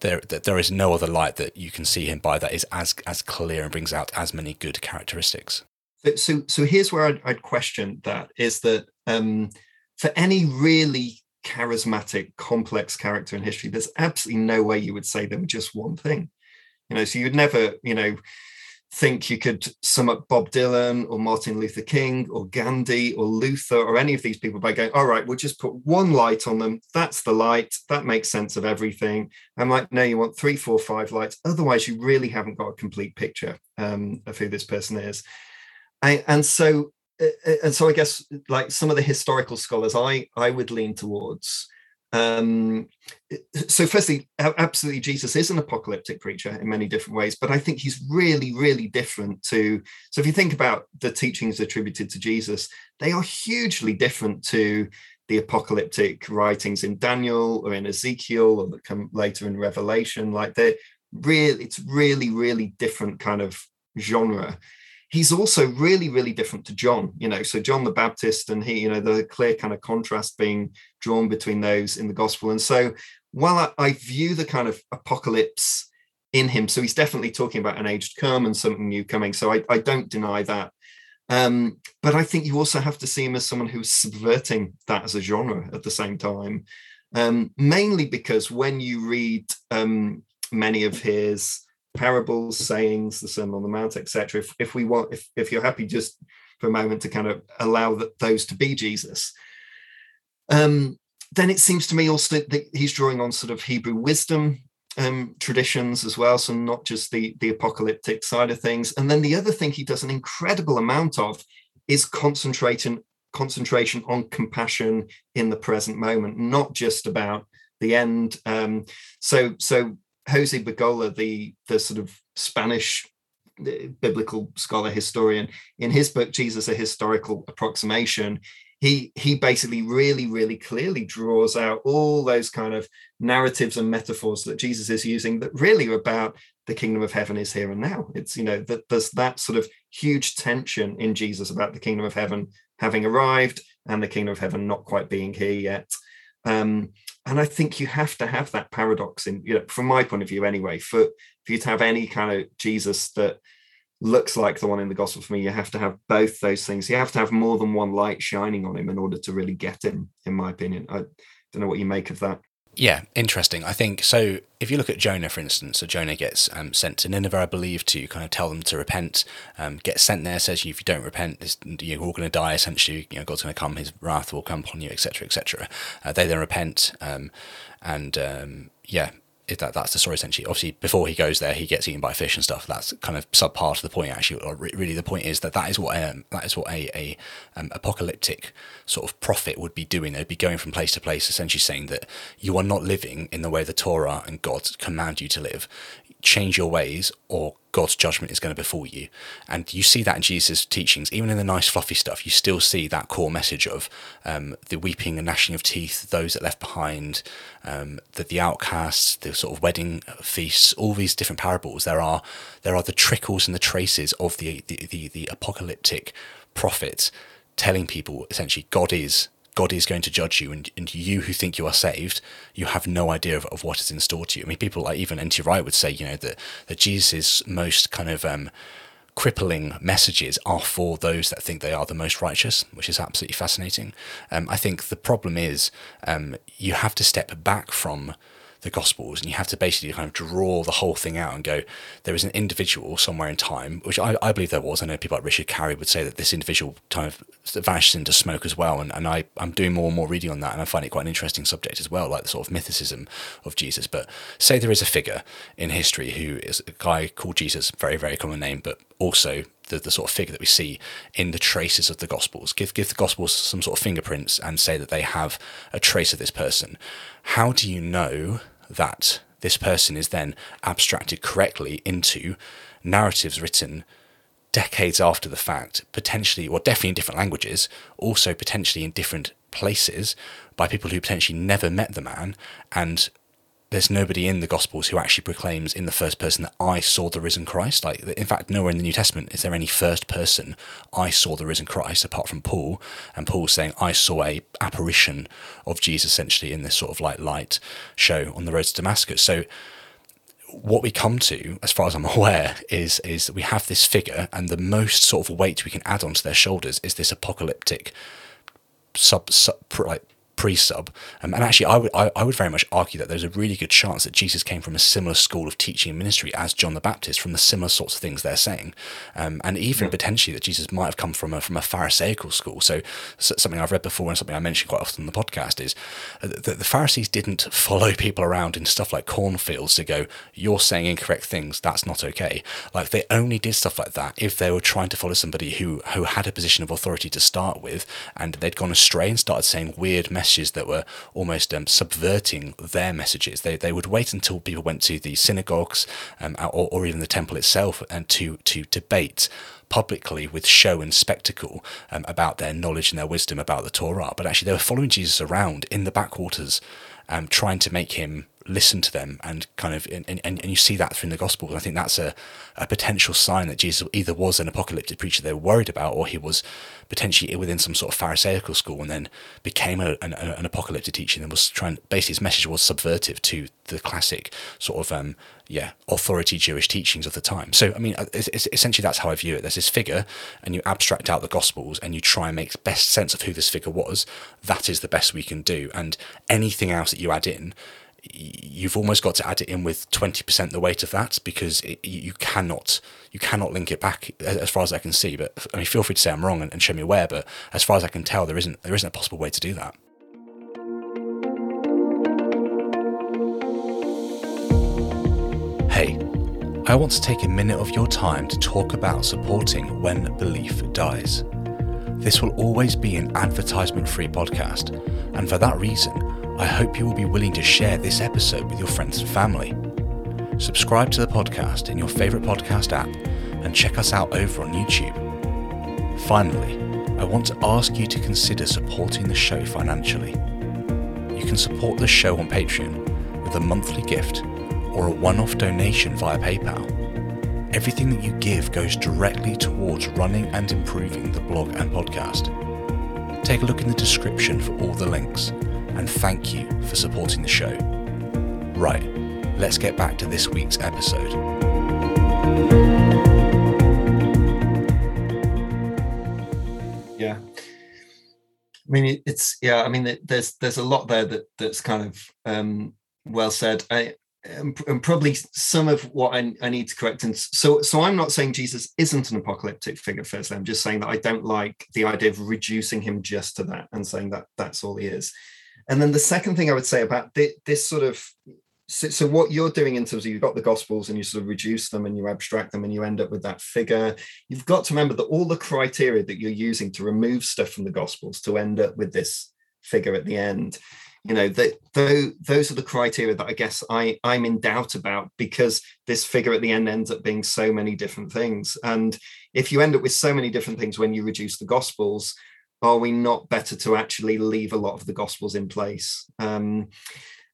there there is no other light that you can see him by that is as as clear and brings out as many good characteristics. So so here's where I'd, I'd question that is that um, for any really charismatic, complex character in history, there's absolutely no way you would say they were just one thing. You know, so you'd never, you know, think you could sum up Bob Dylan or Martin Luther King or Gandhi or Luther or any of these people by going, all right, we'll just put one light on them. That's the light. That makes sense of everything. I'm like, no, you want three, four, five lights. Otherwise, you really haven't got a complete picture um, of who this person is. I, and so and so I guess like some of the historical scholars I I would lean towards. Um, so firstly, absolutely, Jesus is an apocalyptic preacher in many different ways, but I think he's really, really different to. So if you think about the teachings attributed to Jesus, they are hugely different to the apocalyptic writings in Daniel or in Ezekiel or that come later in Revelation. Like they're really, it's really, really different kind of genre he's also really really different to john you know so john the baptist and he you know the clear kind of contrast being drawn between those in the gospel. And so while I, I, view the kind of apocalypse in him so he's definitely talking about an age to come and something new coming so i, I don't deny that. Um, but i think you also have to see him as someone who's subverting that as a genre at the same time um, mainly because when you read um, many of his parables, sayings, the Sermon on the Mount, etc. If, if we want, if, if you're happy just for a moment to kind of allow that, those to be Jesus, um, then it seems to me also that he's drawing on sort of Hebrew wisdom um, traditions as well, so not just the the apocalyptic side of things. And then the other thing he does an incredible amount of is concentration concentration on compassion in the present moment, not just about the end. Um, so so Jose Pagola, the the sort of Spanish uh, biblical scholar historian, in his book Jesus: A Historical Approximation, he he basically really really clearly draws out all those kind of narratives and metaphors that Jesus is using that really are about the kingdom of heaven is here and now. It's you know that there's that sort of huge tension in Jesus about the kingdom of heaven having arrived and the kingdom of heaven not quite being here yet. Um, and I think you have to have that paradox in, you know, from my point of view anyway, for, for you to have any kind of Jesus that looks like the one in the gospel for me, you have to have both those things. You have to have more than one light shining on him in order to really get him, in my opinion. I don't know what you make of that. Yeah, interesting. I think so. If you look at Jonah, for instance, so Jonah gets um, sent to Nineveh, I believe, to kind of tell them to repent. Um, gets sent there, says if you don't repent, you're all going to die. Essentially, you know, God's going to come, His wrath will come upon you, etc., etc. Uh, they then repent, um, and um, yeah, that that's the story essentially. Obviously, before he goes there, he gets eaten by fish and stuff. That's kind of subpart of the point. Actually, or really, the point is that that is what um, that is what a, a um, apocalyptic sort of prophet would be doing. They'd be going from place to place, essentially saying that you are not living in the way the Torah and God command you to live change your ways or God's judgment is going to befall you. And you see that in Jesus' teachings, even in the nice fluffy stuff, you still see that core message of um, the weeping and gnashing of teeth, those that left behind, um, the, the outcasts, the sort of wedding feasts, all these different parables. There are there are the trickles and the traces of the the, the, the apocalyptic prophet telling people essentially God is God is going to judge you, and, and you who think you are saved, you have no idea of, of what is in store to you. I mean, people like even N.T. Wright would say, you know, that, that Jesus' most kind of um, crippling messages are for those that think they are the most righteous, which is absolutely fascinating. Um, I think the problem is um, you have to step back from the Gospels, and you have to basically kind of draw the whole thing out and go, there is an individual somewhere in time, which I, I believe there was. I know people like Richard Carrier would say that this individual kind of vanishes into smoke as well, and, and I, I'm doing more and more reading on that, and I find it quite an interesting subject as well, like the sort of mythicism of Jesus. But say there is a figure in history who is a guy called Jesus, very, very common name, but also the, the sort of figure that we see in the traces of the Gospels. Give give the Gospels some sort of fingerprints and say that they have a trace of this person. How do you know that this person is then abstracted correctly into narratives written decades after the fact, potentially, or definitely in different languages, also potentially in different places by people who potentially never met the man and there's nobody in the Gospels who actually proclaims in the first person that I saw the risen Christ. Like, in fact, nowhere in the New Testament is there any first person I saw the risen Christ apart from Paul. And Paul saying I saw a apparition of Jesus essentially in this sort of like light show on the road to Damascus. So what we come to, as far as I'm aware, is is we have this figure, and the most sort of weight we can add onto their shoulders is this apocalyptic sub, sub like pre-sub. Um, and actually, I would I, I, would very much argue that there's a really good chance that Jesus came from a similar school of teaching and ministry as John the Baptist, from the similar sorts of things they're saying, um, and even potentially that Jesus might have come from a from a Pharisaical school. So, so, something I've read before and something I mentioned quite often on the podcast is that the Pharisees didn't follow people around in stuff like cornfields to go, "You're saying incorrect things. That's not okay." Like they only did stuff like that if they were trying to follow somebody who who had a position of authority to start with, and they'd gone astray and started saying weird messages messages that were almost um, subverting their messages. They, they would wait until people went to the synagogues um, or, or even the temple itself and to, to debate publicly with show and spectacle um, about their knowledge and their wisdom about the Torah. But actually, they were following Jesus around in the backwaters, um, trying to make him listen to them and kind of and, and, and you see that through the gospel. And i think that's a, a potential sign that jesus either was an apocalyptic preacher they were worried about or he was potentially within some sort of pharisaical school and then became a, an, an apocalyptic teacher and was trying basically his message was subvertive to the classic sort of um yeah authority jewish teachings of the time. So i mean uh, it's, it's essentially that's how i view it. There's this figure and you abstract out the gospels and you try and make best sense of who this figure was. That is the best we can do. And anything else that you add in you've almost got to add it in with 20% the weight of that because it, you cannot you cannot link it back as far as I can see but I mean feel free to say I'm wrong and, and show me where but as far as I can tell there isn't there isn't a possible way to do that Hey I want to take a minute of your time to talk about supporting When Belief Dies. This will always be an advertisement free podcast, and for that reason, I hope you will be willing to share this episode with your friends and family. Subscribe to the podcast in your favourite podcast app and check us out over on YouTube. Finally, I want to ask you to consider supporting the show financially. You can support the show on Patreon with a monthly gift or a one off donation via PayPal. Everything that you give goes directly towards running and improving the blog and podcast. Take a look in the description for all the links and thank you for supporting the show. Right, let's get back to this week's episode. Yeah. I mean, it's yeah. I mean, there's there's a lot there that that's kind of um, well said. I, and, probably some of what I, I, need to correct. And so, so I'm not saying Jesus isn't an apocalyptic figure. Firstly, I'm just saying that I don't like the idea of reducing him just to that and saying that that's all he is. And then the second thing I would say about this, this sort of so, so, what you're doing in terms of you've got the gospels and you sort of reduce them and you abstract them and you end up with that figure you've got to remember that all the criteria that you're using to remove stuff from the gospels to end up with this figure at the end you know that those are the criteria that i guess i i'm in doubt about because this figure at the end ends up being so many different things. And if you end up with so many different things when you reduce the gospels are we not better to actually leave a lot of the gospels in place? Um,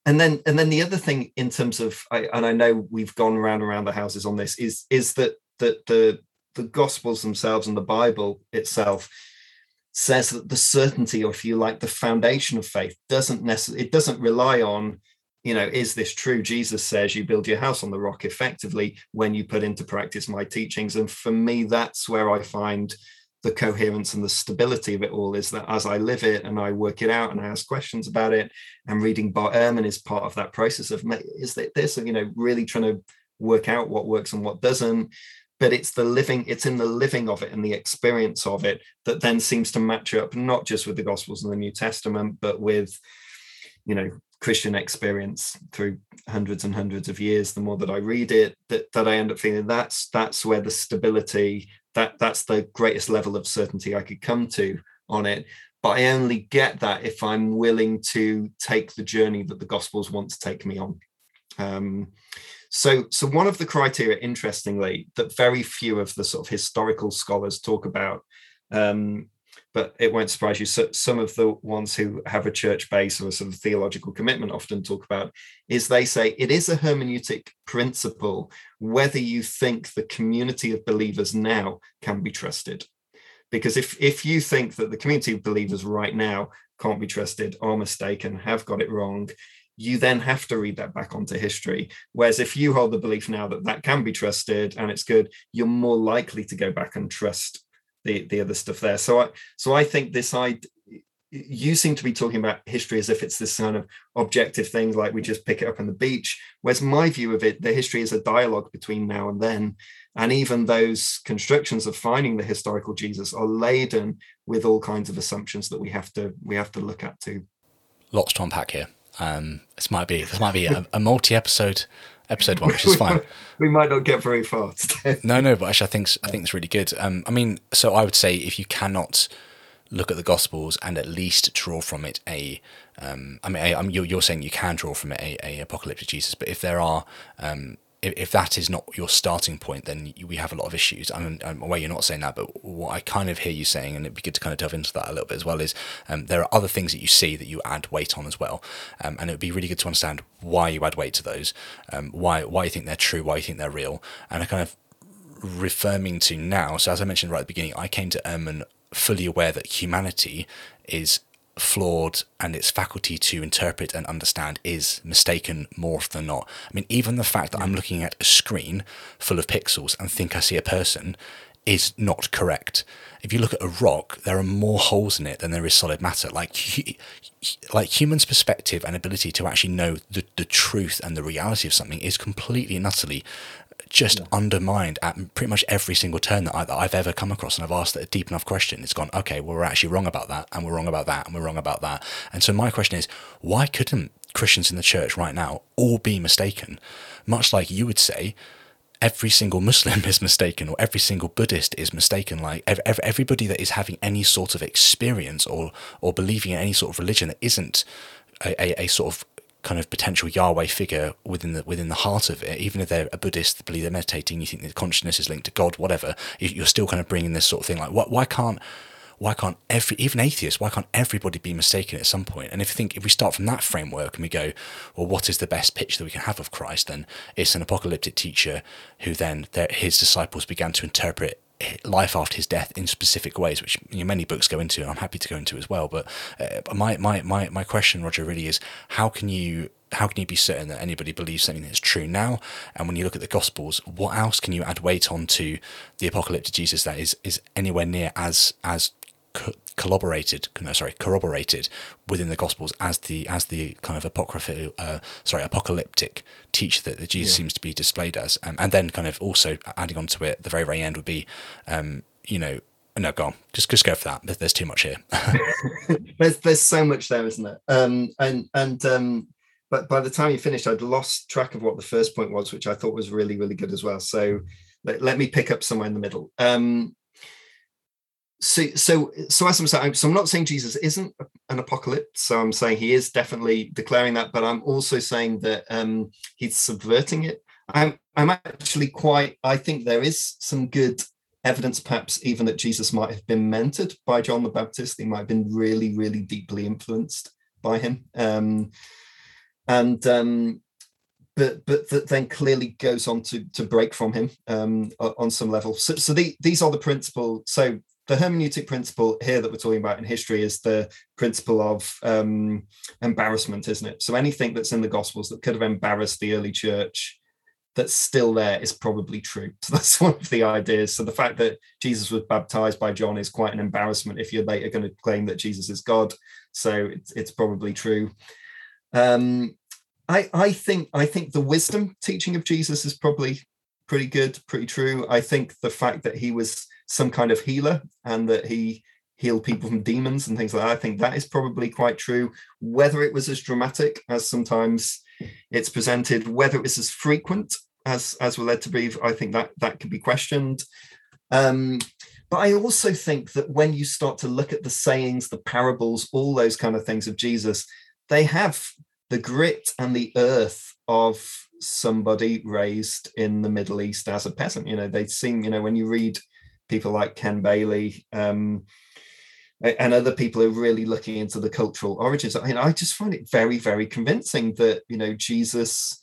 and then and then the other thing in terms of I, and i know we've gone round and around the houses on this is is that that the the gospels themselves and the bible itself says that the certainty or if you like the foundation of faith doesn't necessarily it doesn't rely on you know is this true? Jesus says you build your house on the rock effectively when you put into practice my teachings. And for me that's where i find the coherence and the stability of it all is that as I live it and I work it out and I ask questions about it, and reading Bart Ehrman is part of that process of is that this, of you know, really trying to work out what works and what doesn't. But it's the living, it's in the living of it and the experience of it that then seems to match up not just with the Gospels and the New Testament, but with, you know, Christian experience through hundreds and hundreds of years. The more that I read it, that, that I end up feeling that's that's where the stability that that's the greatest level of certainty I could come to on it. But I only get that if I'm willing to take the journey that the Gospels want to take me on. Um, so, so one of the criteria, interestingly, that very few of the sort of historical scholars talk about um, but it won't surprise you. So some of the ones who have a church base or a sort of theological commitment often talk about is they say it is a hermeneutic principle whether you think the community of believers now can be trusted. Because if, if you think that the community of believers right now can't be trusted, are mistaken, have got it wrong, you then have to read that back onto history. Whereas if you hold the belief now that that can be trusted and it's good, you're more likely to go back and trust the the other stuff there. So I so I think this I you seem to be talking about history as if it's this kind of objective thing, like we just pick it up on the beach. Whereas my view of it, the history is a dialogue between now and then. And even those constructions of finding the historical Jesus are laden with all kinds of assumptions that we have to we have to look at too. Lots to unpack here. Um, this might be this might be a, a multi-episode episode one, which is fine. we might not get very far. Today. No, no, but actually, I think I think it's really good. Um, I mean, so I would say if you cannot look at the Gospels and at least draw from it a, um, I mean, I, you're, you're, saying you can draw from it a, a apocalyptic Jesus, but if there are um, if, that is not your starting point, then we have a lot of issues. I'm, I'm aware you're not saying that, but what I kind of hear you saying, and it'd be good to kind of delve into that a little bit as well, is um, there are other things that you see that you add weight on as well, um, and it would be really good to understand why you add weight to those, um, why why you think they're true, why you think they're real, and I kind of referring to now. So as I mentioned right at the beginning, I came to Ehrman fully aware that humanity is flawed and its faculty to interpret and understand is mistaken more often than not. I mean, even the fact that I'm looking at a screen full of pixels and think I see a person is not correct. If you look at a rock, there are more holes in it than there is solid matter. Like, like humans' perspective and ability to actually know the, the truth and the reality of something is completely and utterly just yeah. undermined at pretty much every single turn that, I, have ever come across. And I've asked a deep enough question. It's gone, okay, well, we're actually wrong about that, and we're wrong about that, and we're wrong about that. And so my question is, why couldn't Christians in the church right now all be mistaken? Much like you would say, every single Muslim is mistaken, or every single Buddhist is mistaken. Like everybody that is having any sort of experience or or believing in any sort of religion that isn't a, a, a sort of kind of potential Yahweh figure within the within the heart of it, even if they're a Buddhist, believe they're meditating, you think that consciousness is linked to God, whatever, you're still kind of bringing this sort of thing like, why, why can't why can't every even atheists why can't everybody be mistaken at some point? And if you think if we start from that framework and we go well what is the best picture that we can have of christ then it's an apocalyptic teacher who then his disciples began to interpret life after his death in specific ways, which you know, many books go into, and I'm happy to go into as well. But uh, my, my my my question, Roger, really is how can you how can you be certain that anybody believes something that's true now? And when you look at the Gospels, what else can you add weight on to the apocalyptic Jesus that is is anywhere near as as collaborated, no, sorry, corroborated within the Gospels as the as the kind of apocryphal, uh, sorry, apocalyptic teacher that, that Jesus yeah. seems to be displayed as, um, and then kind of also adding on to it, the very very end would be, um, you know, no, go on, just just go for that. There's too much here. there's there's so much there, isn't there? Um, and and um, but by the time you finished, I'd lost track of what the first point was, which I thought was really really good as well. So let, let me pick up somewhere in the middle. Um, so so so as I'm saying, so I'm not saying Jesus isn't an apocalypse. So I'm saying he is definitely declaring that, but I'm also saying that um, he's subverting it. I'm I'm actually quite. I think there is some good evidence, perhaps even that Jesus might have been mentored by John the Baptist. He might have been really, really deeply influenced by him, um, and um, but but that then clearly goes on to to break from him um, on some level. So, so the, these are the principles. So the hermeneutic principle here that we're talking about in history is the principle of um, embarrassment, isn't it? So anything that's in the Gospels that could have embarrassed the early church that's still there is probably true. So that's one of the ideas. So the fact that Jesus was baptized by John is quite an embarrassment if you're later going to claim that Jesus is God. So it's, it's probably true. Um, I, I think I think the wisdom teaching of Jesus is probably pretty good, pretty true. I think the fact that he was some kind of healer and that he healed people from demons and things like that, I think that is probably quite true. Whether it was as dramatic as sometimes it's presented, whether it was as frequent as as we're led to believe, I think that that could be questioned. Um, but I also think that when you start to look at the sayings, the parables, all those kind of things of Jesus, they have the grit and the earth of somebody raised in the Middle East as a peasant. You know, they seem, you know, when you read people like Ken Bailey um, and other people are really looking into the cultural origins, I mean, I just find it very, very convincing that, you know, Jesus,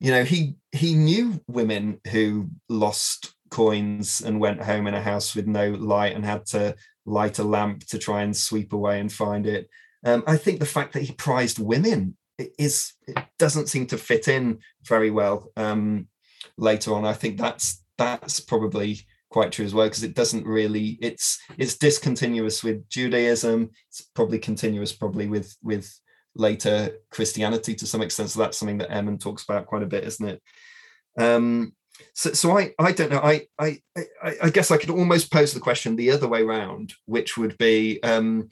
you know, he he knew women who lost coins and went home in a house with no light and had to light a lamp to try and sweep away and find it. Um, I think the fact that he prized women is it doesn't seem to fit in very well um, later on. I think that's that's probably quite true as well because it doesn't really it's it's discontinuous with Judaism. It's probably continuous probably with with later Christianity to some extent. So that's something that Ehrman talks about quite a bit, isn't it? Um, so, so I, I don't know. I, I, I guess I could almost pose the question the other way around, which would be, um,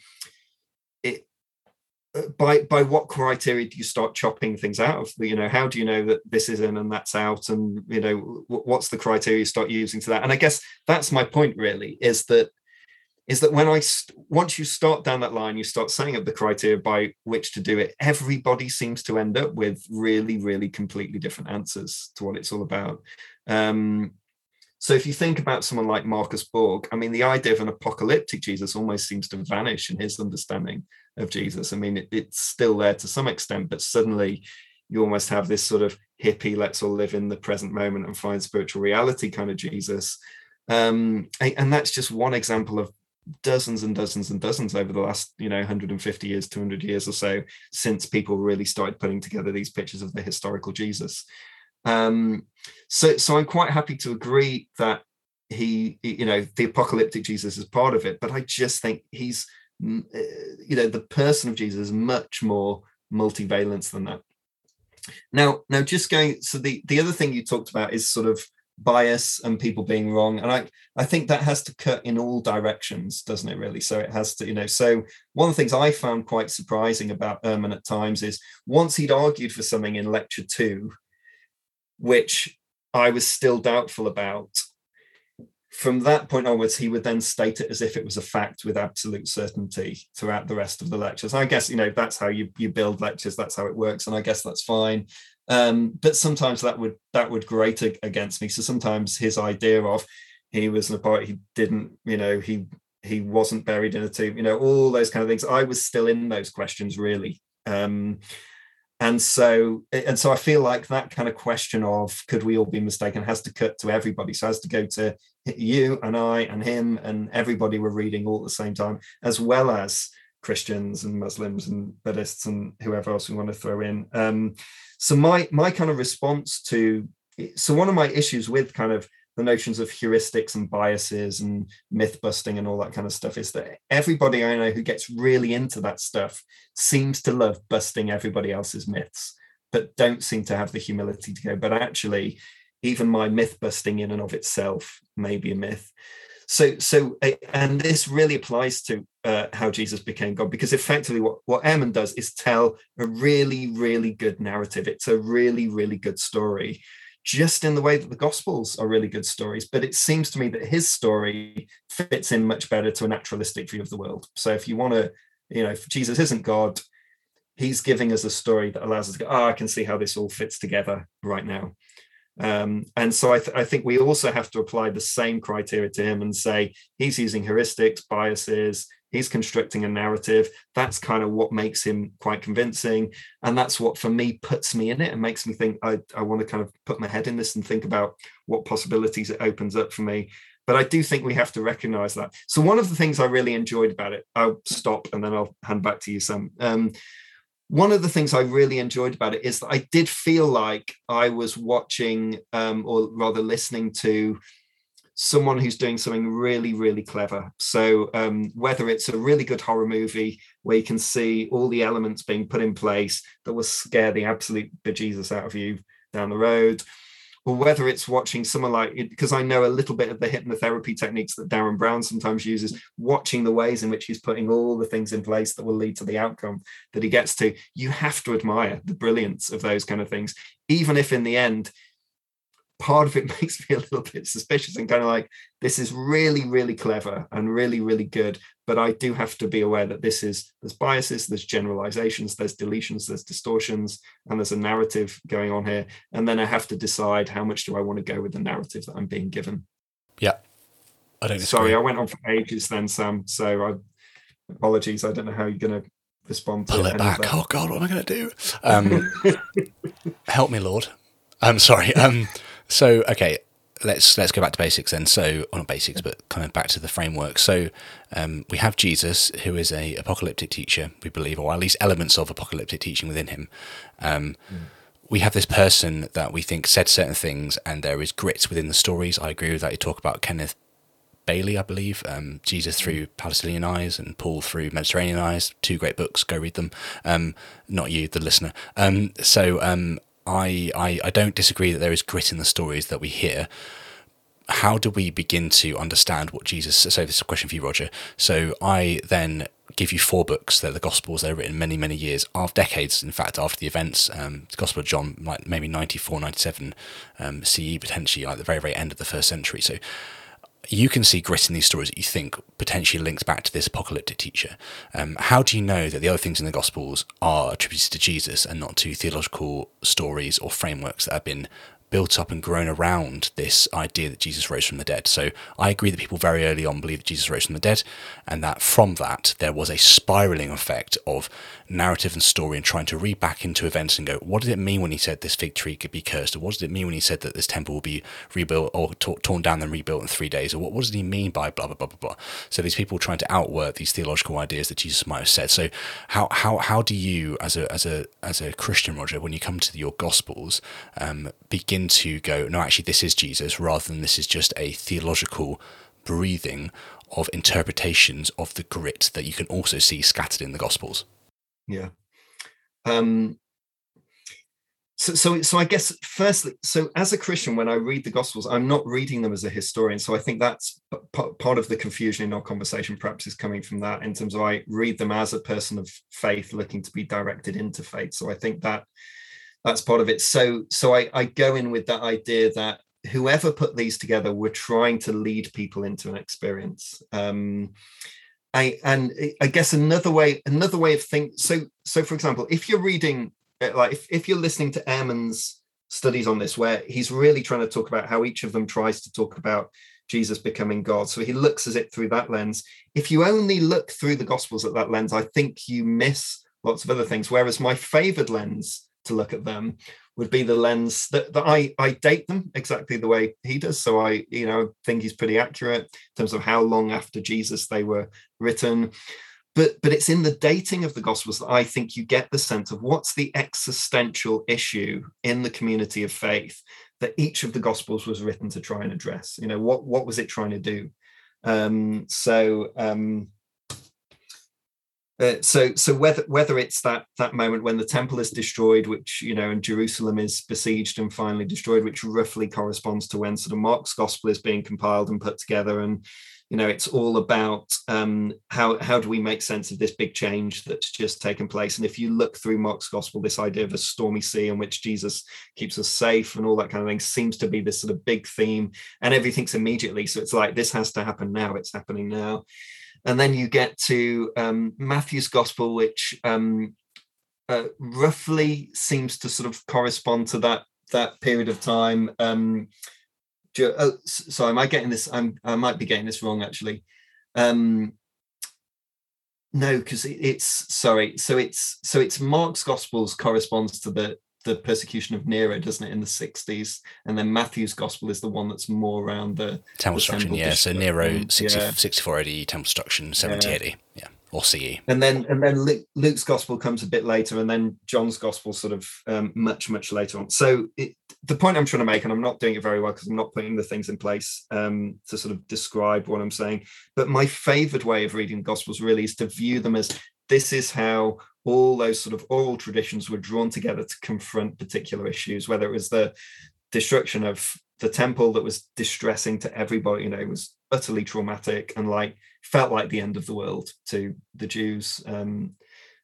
by by what criteria do you start chopping things out of? You know how do you know that this is in and that's out? And you know what's the criteria you start using to that? And i guess that's my point really is that is that when i st- once you start down that line you start setting up the criteria by which to do it everybody seems to end up with really really completely different answers to what it's all about. Um, so if you think about someone like Marcus Borg, I mean, the idea of an apocalyptic Jesus almost seems to vanish in his understanding of Jesus. I mean, it, it's still there to some extent, but suddenly you almost have this sort of hippie, let's all live in the present moment and find spiritual reality kind of Jesus. Um, and that's just one example of dozens and dozens and dozens over the last you know 150 years 200 years or so since people really started putting together these pictures of the historical jesus um, so, so I'm quite happy to agree that he, you know, the apocalyptic Jesus is part of it, but I just think he's, Uh, you know, the person of Jesus is much more multivalent than that. Now, now, just going. So the the other thing you talked about is sort of bias and people being wrong and i i think that has to cut in all directions doesn't it really so it has to you know so one of the things i found quite surprising about Ehrman at times is once he'd argued for something in lecture two which I was still doubtful about. From that point onwards, he would then state it as if it was a fact with absolute certainty throughout the rest of the lectures. I guess you know that's how you you build lectures. That's how it works, and I guess that's fine. Um, but sometimes that would that would grate against me. So sometimes his idea of he was an apart, he didn't, you know, he he wasn't buried in a tomb, you know, all those kind of things. I was still in those questions really. Um, and so and so i feel like that kind of question of could we all be mistaken has to cut to everybody. So has to go to you and i and him and everybody we're reading all at the same time as well as christians and muslims and buddhists and whoever else we want to throw in. Um, so my my kind of response to so one of my issues with kind of the notions of heuristics and biases and myth busting and all that kind of stuff is that everybody I know who gets really into that stuff seems to love busting everybody else's myths, but don't seem to have the humility to go, but actually, even my myth busting in and of itself may be a myth. So, so, and this really applies to uh, how Jesus became God, because effectively, what what Ehrman does is tell a really, really good narrative. It's a really, really good story, just in the way that the Gospels are really good stories. But it seems to me that his story fits in much better to a naturalistic view of the world. So if you want to, you know, if Jesus isn't God, he's giving us a story that allows us to go, oh, I can see how this all fits together right now. Um, and so I, th- I, think we also have to apply the same criteria to him and say he's using heuristics, biases, he's constructing a narrative. That's kind of what makes him quite convincing. And that's what, for me, puts me in it and makes me think I, I want to kind of put my head in this and think about what possibilities it opens up for me. But I do think we have to recognize that. So, one of the things I really enjoyed about it, I'll stop and then I'll hand back to you, Sam. Um, one of the things I really enjoyed about it is that I did feel like I was watching, um, or rather listening to, someone who's doing something really, really clever. So um, whether it's a really good horror movie where you can see all the elements being put in place that will scare the absolute bejesus out of you down the road, or whether it's watching someone like because I know a little bit of the hypnotherapy techniques that Derren Brown sometimes uses, watching the ways in which he's putting all the things in place that will lead to the outcome that he gets to, you have to admire the brilliance of those kind of things, even if in the end part of it makes me a little bit suspicious and kind of like this is really really clever and really really good but i do have to be aware that this is there's biases there's generalizations there's deletions there's distortions and there's a narrative going on here and then i have to decide how much do i want to go with the narrative that i'm being given. Yeah. I don't sorry i went on for ages then sam so i apologies i don't know how you're going to respond to pull it back. oh god what am i going to do? Um help me lord. I'm sorry um so okay, let's let's go back to basics then. So, well, not basics, but kind of back to the framework. So, um, we have Jesus, who is a apocalyptic teacher, we believe, or at least elements of apocalyptic teaching within him. Um, mm. We have this person that we think said certain things, and there is grit within the stories. I agree with that. You talk about Kenneth Bailey, I believe, um, Jesus through Palestinian eyes and Paul through Mediterranean eyes. Two great books. Go read them. Um, not you, the listener. Um, so um, I, I, I don't disagree that there is grit in the stories that we hear. How do we begin to understand what Jesus? So this is a question for you, Roger. So I then give you four books. They're the Gospels. They're written many, many years, after decades, in fact, after the events. Um, the Gospel of John, like maybe 94, 97 um, CE, potentially, like the very, very end of the first century. So you can see grit in these stories that you think potentially links back to this apocalyptic teacher. Um, how do you know that the other things in the Gospels are attributed to Jesus and not to theological stories or frameworks that have been built up and grown around this idea that Jesus rose from the dead. So I agree that people very early on believed that Jesus rose from the dead, and that from that there was a spiraling effect of narrative and story and trying to read back into events and go, what did it mean when he said this fig tree could be cursed? Or what did it mean when he said that this temple will be rebuilt or t- torn down and rebuilt in three days? Or what, what does he mean by blah, blah, blah, blah, blah? So these people trying to outwork these theological ideas that Jesus might have said. So how, how, how do you, as a, as a, as a Christian, Roger, when you come to your Gospels, um, begin begin to go, no, actually, this is Jesus, rather than this is just a theological breathing of interpretations of the grit that you can also see scattered in the Gospels. Yeah. Um, so, so, so I guess firstly, so as a Christian, when I read the Gospels, I'm not reading them as a historian. So I think that's p- part of the confusion in our conversation, perhaps, is coming from that in terms of I read them as a person of faith looking to be directed into faith. So I think that that's part of it. So so I, I go in with that idea that whoever put these together were trying to lead people into an experience. Um, I and I guess another way another way of think. So so for example, if you're reading uh, like if, if you're listening to Ehrman's studies on this, where he's really trying to talk about how each of them tries to talk about Jesus becoming God. So he looks at it through that lens. If you only look through the Gospels at that lens, I think you miss lots of other things. Whereas my favored lens to look at them would be the lens that, that I, I date them exactly the way he does. So I, you know, think he's pretty accurate in terms of how long after Jesus they were written. But but it's in the dating of the gospels that I think you get the sense of what's the existential issue in the community of faith that each of the gospels was written to try and address. You know, what what was it trying to do? Um, so um, uh, so so whether whether it's that that moment when the temple is destroyed which you know and jerusalem is besieged and finally destroyed which roughly corresponds to when sort of mark's gospel is being compiled and put together and you know it's all about um, how how do we make sense of this big change that's just taken place? And if you look through mark's gospel this idea of a stormy sea in which jesus keeps us safe and all that kind of thing seems to be this sort of big theme and everything's immediately. So it's like this has to happen now. It's happening now and then you get to um, Matthew's gospel, which um, uh, roughly seems to sort of correspond to that that period of time. Um, oh, sorry, am I getting this? I'm, I might be getting this wrong actually. Um, no, because it, it's sorry. So it's so it's Mark's gospels corresponds to the the persecution of Nero, doesn't it, in the 60s? And then Matthew's gospel is the one that's more around the temple destruction. Yeah, so Nero 60, yeah. 64 AD, temple destruction 70 yeah. AD. Yeah. or CE. And then and then Luke's gospel comes a bit later, and then John's gospel sort of um, much much later on. So it, the point I'm trying to make, and I'm not doing it very well because I'm not putting the things in place um, to sort of describe what I'm saying. But my favorite way of reading gospels really is to view them as this is how all those sort of oral traditions were drawn together to confront particular issues, whether it was the destruction of the temple that was distressing to everybody, you know, was utterly traumatic and like felt like the end of the world to the Jews um,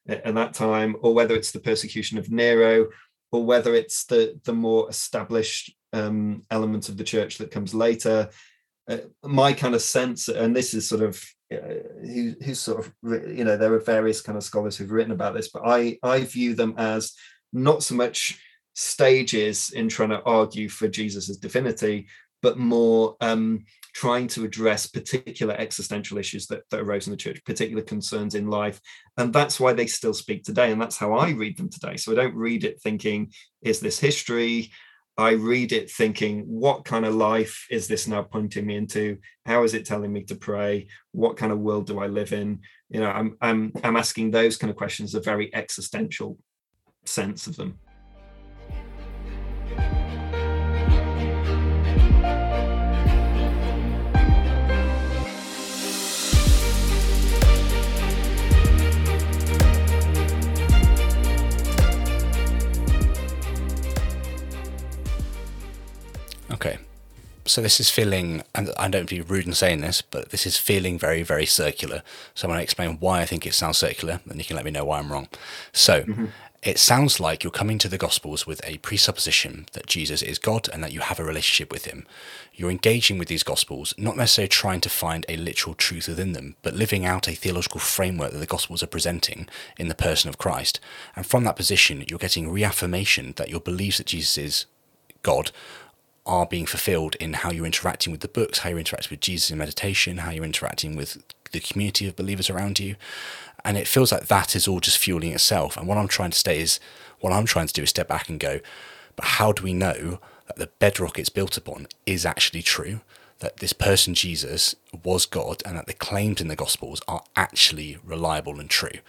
at that time, or whether it's the persecution of Nero, or whether it's the the more established um, element of the church that comes later. Uh, my kind of sense, and this is sort of uh, who, who's sort of you know there are various kind of scholars who've written about this, but I I view them as not so much stages in trying to argue for Jesus's divinity, but more um, trying to address particular existential issues that, that arose in the church, particular concerns in life. And that's why they still speak today. And that's how I read them today. So I don't read it thinking, is this history? I read it thinking, what kind of life is this now pointing me into? How is it telling me to pray? What kind of world do I live in? You know, I'm I'm I'm asking those kind of questions, a very existential sense of them. So this is feeling, and I don't be rude in saying this, but this is feeling very, very circular. So I'm going to explain why I think it sounds circular, and you can let me know why I'm wrong. So mm-hmm. it sounds like you're coming to the Gospels with a presupposition that Jesus is God and that you have a relationship with Him. You're engaging with these Gospels, not necessarily trying to find a literal truth within them, but living out a theological framework that the Gospels are presenting in the person of Christ. And from that position, you're getting reaffirmation that your beliefs that Jesus is God are being fulfilled in how you're interacting with the books, how you're interacting with Jesus in meditation, how you're interacting with the community of believers around you. And it feels like that is all just fueling itself. And what I'm trying to say is, what I'm trying to do is step back and go, but how do we know that the bedrock it's built upon is actually true? That this person, Jesus, was God, and that the claims in the Gospels are actually reliable and true.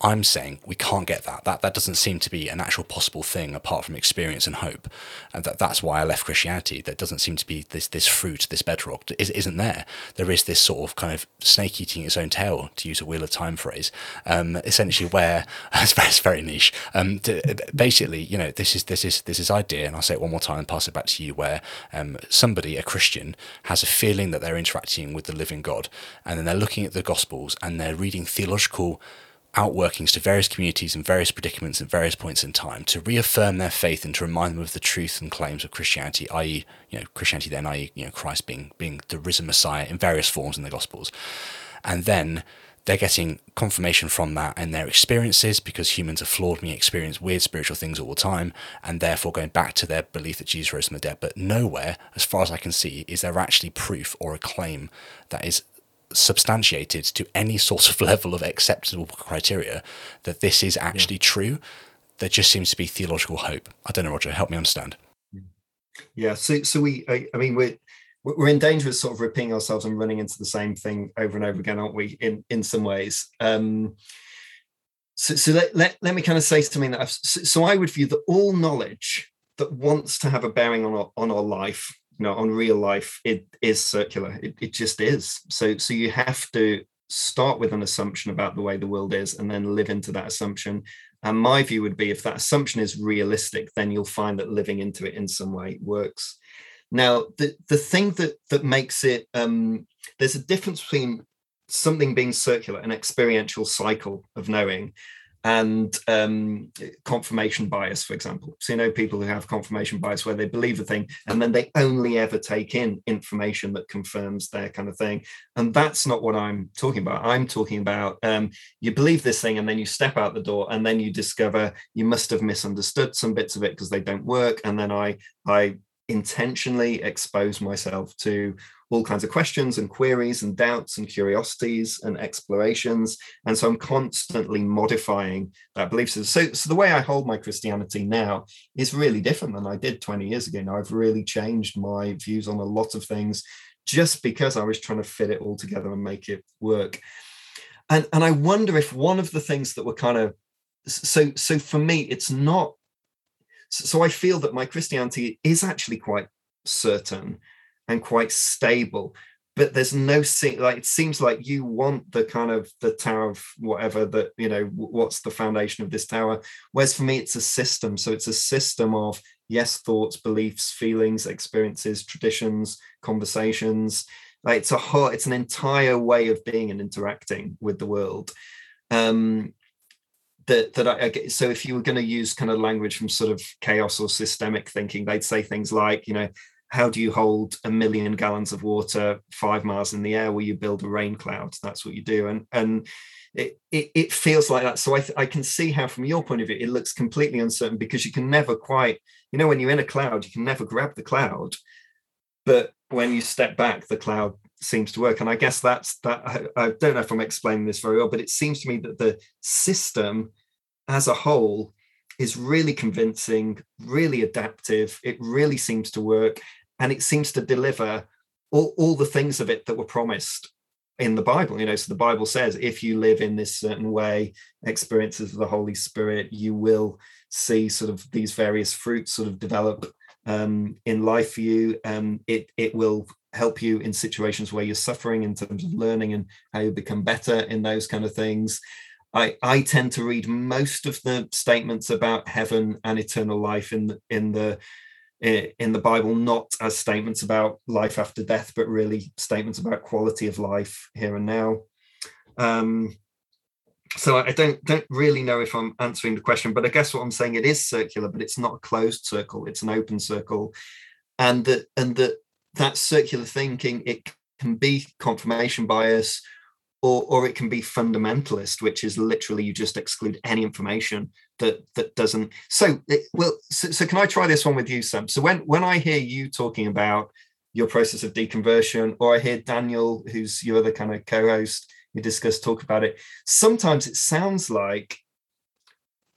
I'm saying we can't get that. That that doesn't seem to be an actual possible thing apart from experience and hope, and that that's why I left Christianity. There doesn't seem to be this this fruit, this bedrock is, isn't there. There is this sort of kind of snake eating its own tail, to use a Wheel of Time phrase. Um, essentially, where it's very, it's very niche. Um, to, basically, you know, this is this is this is idea, and I'll say it one more time and pass it back to you. Where um, somebody, a Christian, has a feeling that they're interacting with the living God, and then they're looking at the Gospels and they're reading theological outworkings to various communities and various predicaments at various points in time to reaffirm their faith and to remind them of the truth and claims of Christianity, i.e., you know, Christianity then, i.e., you know, Christ being being the risen Messiah in various forms in the Gospels, and then they're getting confirmation from that and their experiences because humans are flawed and experience weird spiritual things all the time and therefore going back to their belief that Jesus rose from the dead. But nowhere, as far as I can see, is there actually proof or a claim that is substantiated to any sort of level of acceptable criteria that this is actually yeah. true. There just seems to be theological hope. I don't know, Roger. Help me understand. Yeah. So, so we, I, I mean, we're we're in danger of sort of repeating ourselves and running into the same thing over and over again, aren't we? In in some ways. Um, so, so let, let, let me kind of say something that I've, so, so I would view that all knowledge that wants to have a bearing on our, on our life you know on real life it is circular. It, it just is. So so you have to start with an assumption about the way the world is and then live into that assumption. And my view would be if that assumption is realistic then you'll find that living into it in some way works. Now the the thing that that makes it um there's a difference between something being circular an experiential cycle of knowing and um, confirmation bias, for example. So, you know, people who have confirmation bias where they believe a thing and then they only ever take in information that confirms their kind of thing. And that's not what I'm talking about. I'm talking about um, you believe this thing and then you step out the door and then you discover you must have misunderstood some bits of it because they don't work. And then I, I intentionally expose myself to all kinds of questions and queries and doubts and curiosities and explorations. And so I'm constantly modifying that belief system. So, so the way I hold my Christianity now is really different than I did 20 years ago. Now I've really changed my views on a lot of things just because I was trying to fit it all together and make it work. and and I wonder if one of the things that were kind of so so for me, it's not. So I feel that my Christianity is actually quite certain and quite stable but there's no like it seems like you want the kind of the tower of whatever that you know what's the foundation of this tower whereas for me it's a system. So it's a system of yes thoughts beliefs feelings experiences traditions conversations. Like it's a whole it's an entire way of being and interacting with the world. Um that that I, so if you were going to use kind of language from sort of chaos or systemic thinking they'd say things like you know how do you hold a million gallons of water five miles in the air where you build a rain cloud? That's what you do. And and it, it, it feels like that. So I, th- I can see how from your point of view it looks completely uncertain because you can never quite you know when you're in a cloud you can never grab the cloud but when you step back the cloud seems to work and i guess that's that I, I don't know if i'm explaining this very well but it seems to me that the system as a whole is really convincing, really adaptive. It really seems to work and it seems to deliver all, all the things of it that were promised in the Bible. You know, so the Bible says if you live in this certain way, experiences of the Holy Spirit, you will see sort of these various fruits sort of develop um, in life for you. Um, it it will help you in situations where you're suffering in terms of learning and how you become better in those kind of things. I, I tend to read most of the statements about heaven and eternal life in the, in the in the Bible not as statements about life after death, but really statements about quality of life here and now. Um, so I don't don't really know if I'm answering the question, but I guess what I'm saying it is circular, but it's not a closed circle; it's an open circle, and that and that that circular thinking it can be confirmation bias or or it can be fundamentalist which is literally you just exclude any information that that doesn't. So it, well so, so, can i try this one with you sam? So when when i hear you talking about your process of deconversion or i hear daniel who's your other kind of co-host we discuss talk about it sometimes it sounds like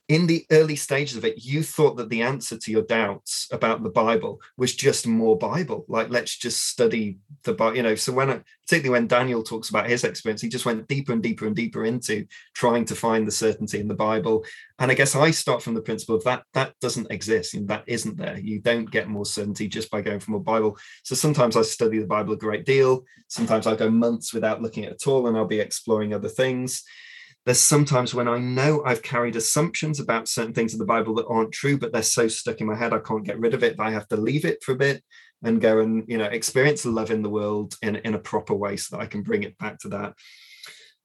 in the early stages of it, you thought that the answer to your doubts about the Bible was just more Bible. Like, let's just study the Bible. You know, so when, I, particularly when Daniel talks about his experience, he just went deeper and deeper and deeper into trying to find the certainty in the Bible. And I guess I start from the principle of that that doesn't exist. and that isn't there. You don't get more certainty just by going from a Bible. So sometimes I study the Bible a great deal. Sometimes I go months without looking at it at all, and I'll be exploring other things there's sometimes when I know I've carried assumptions about certain things in the Bible that aren't true, but they're so stuck in my head, I can't get rid of it. I have to leave it for a bit and go and, you know, experience love in the world in, in a proper way so that I can bring it back to that.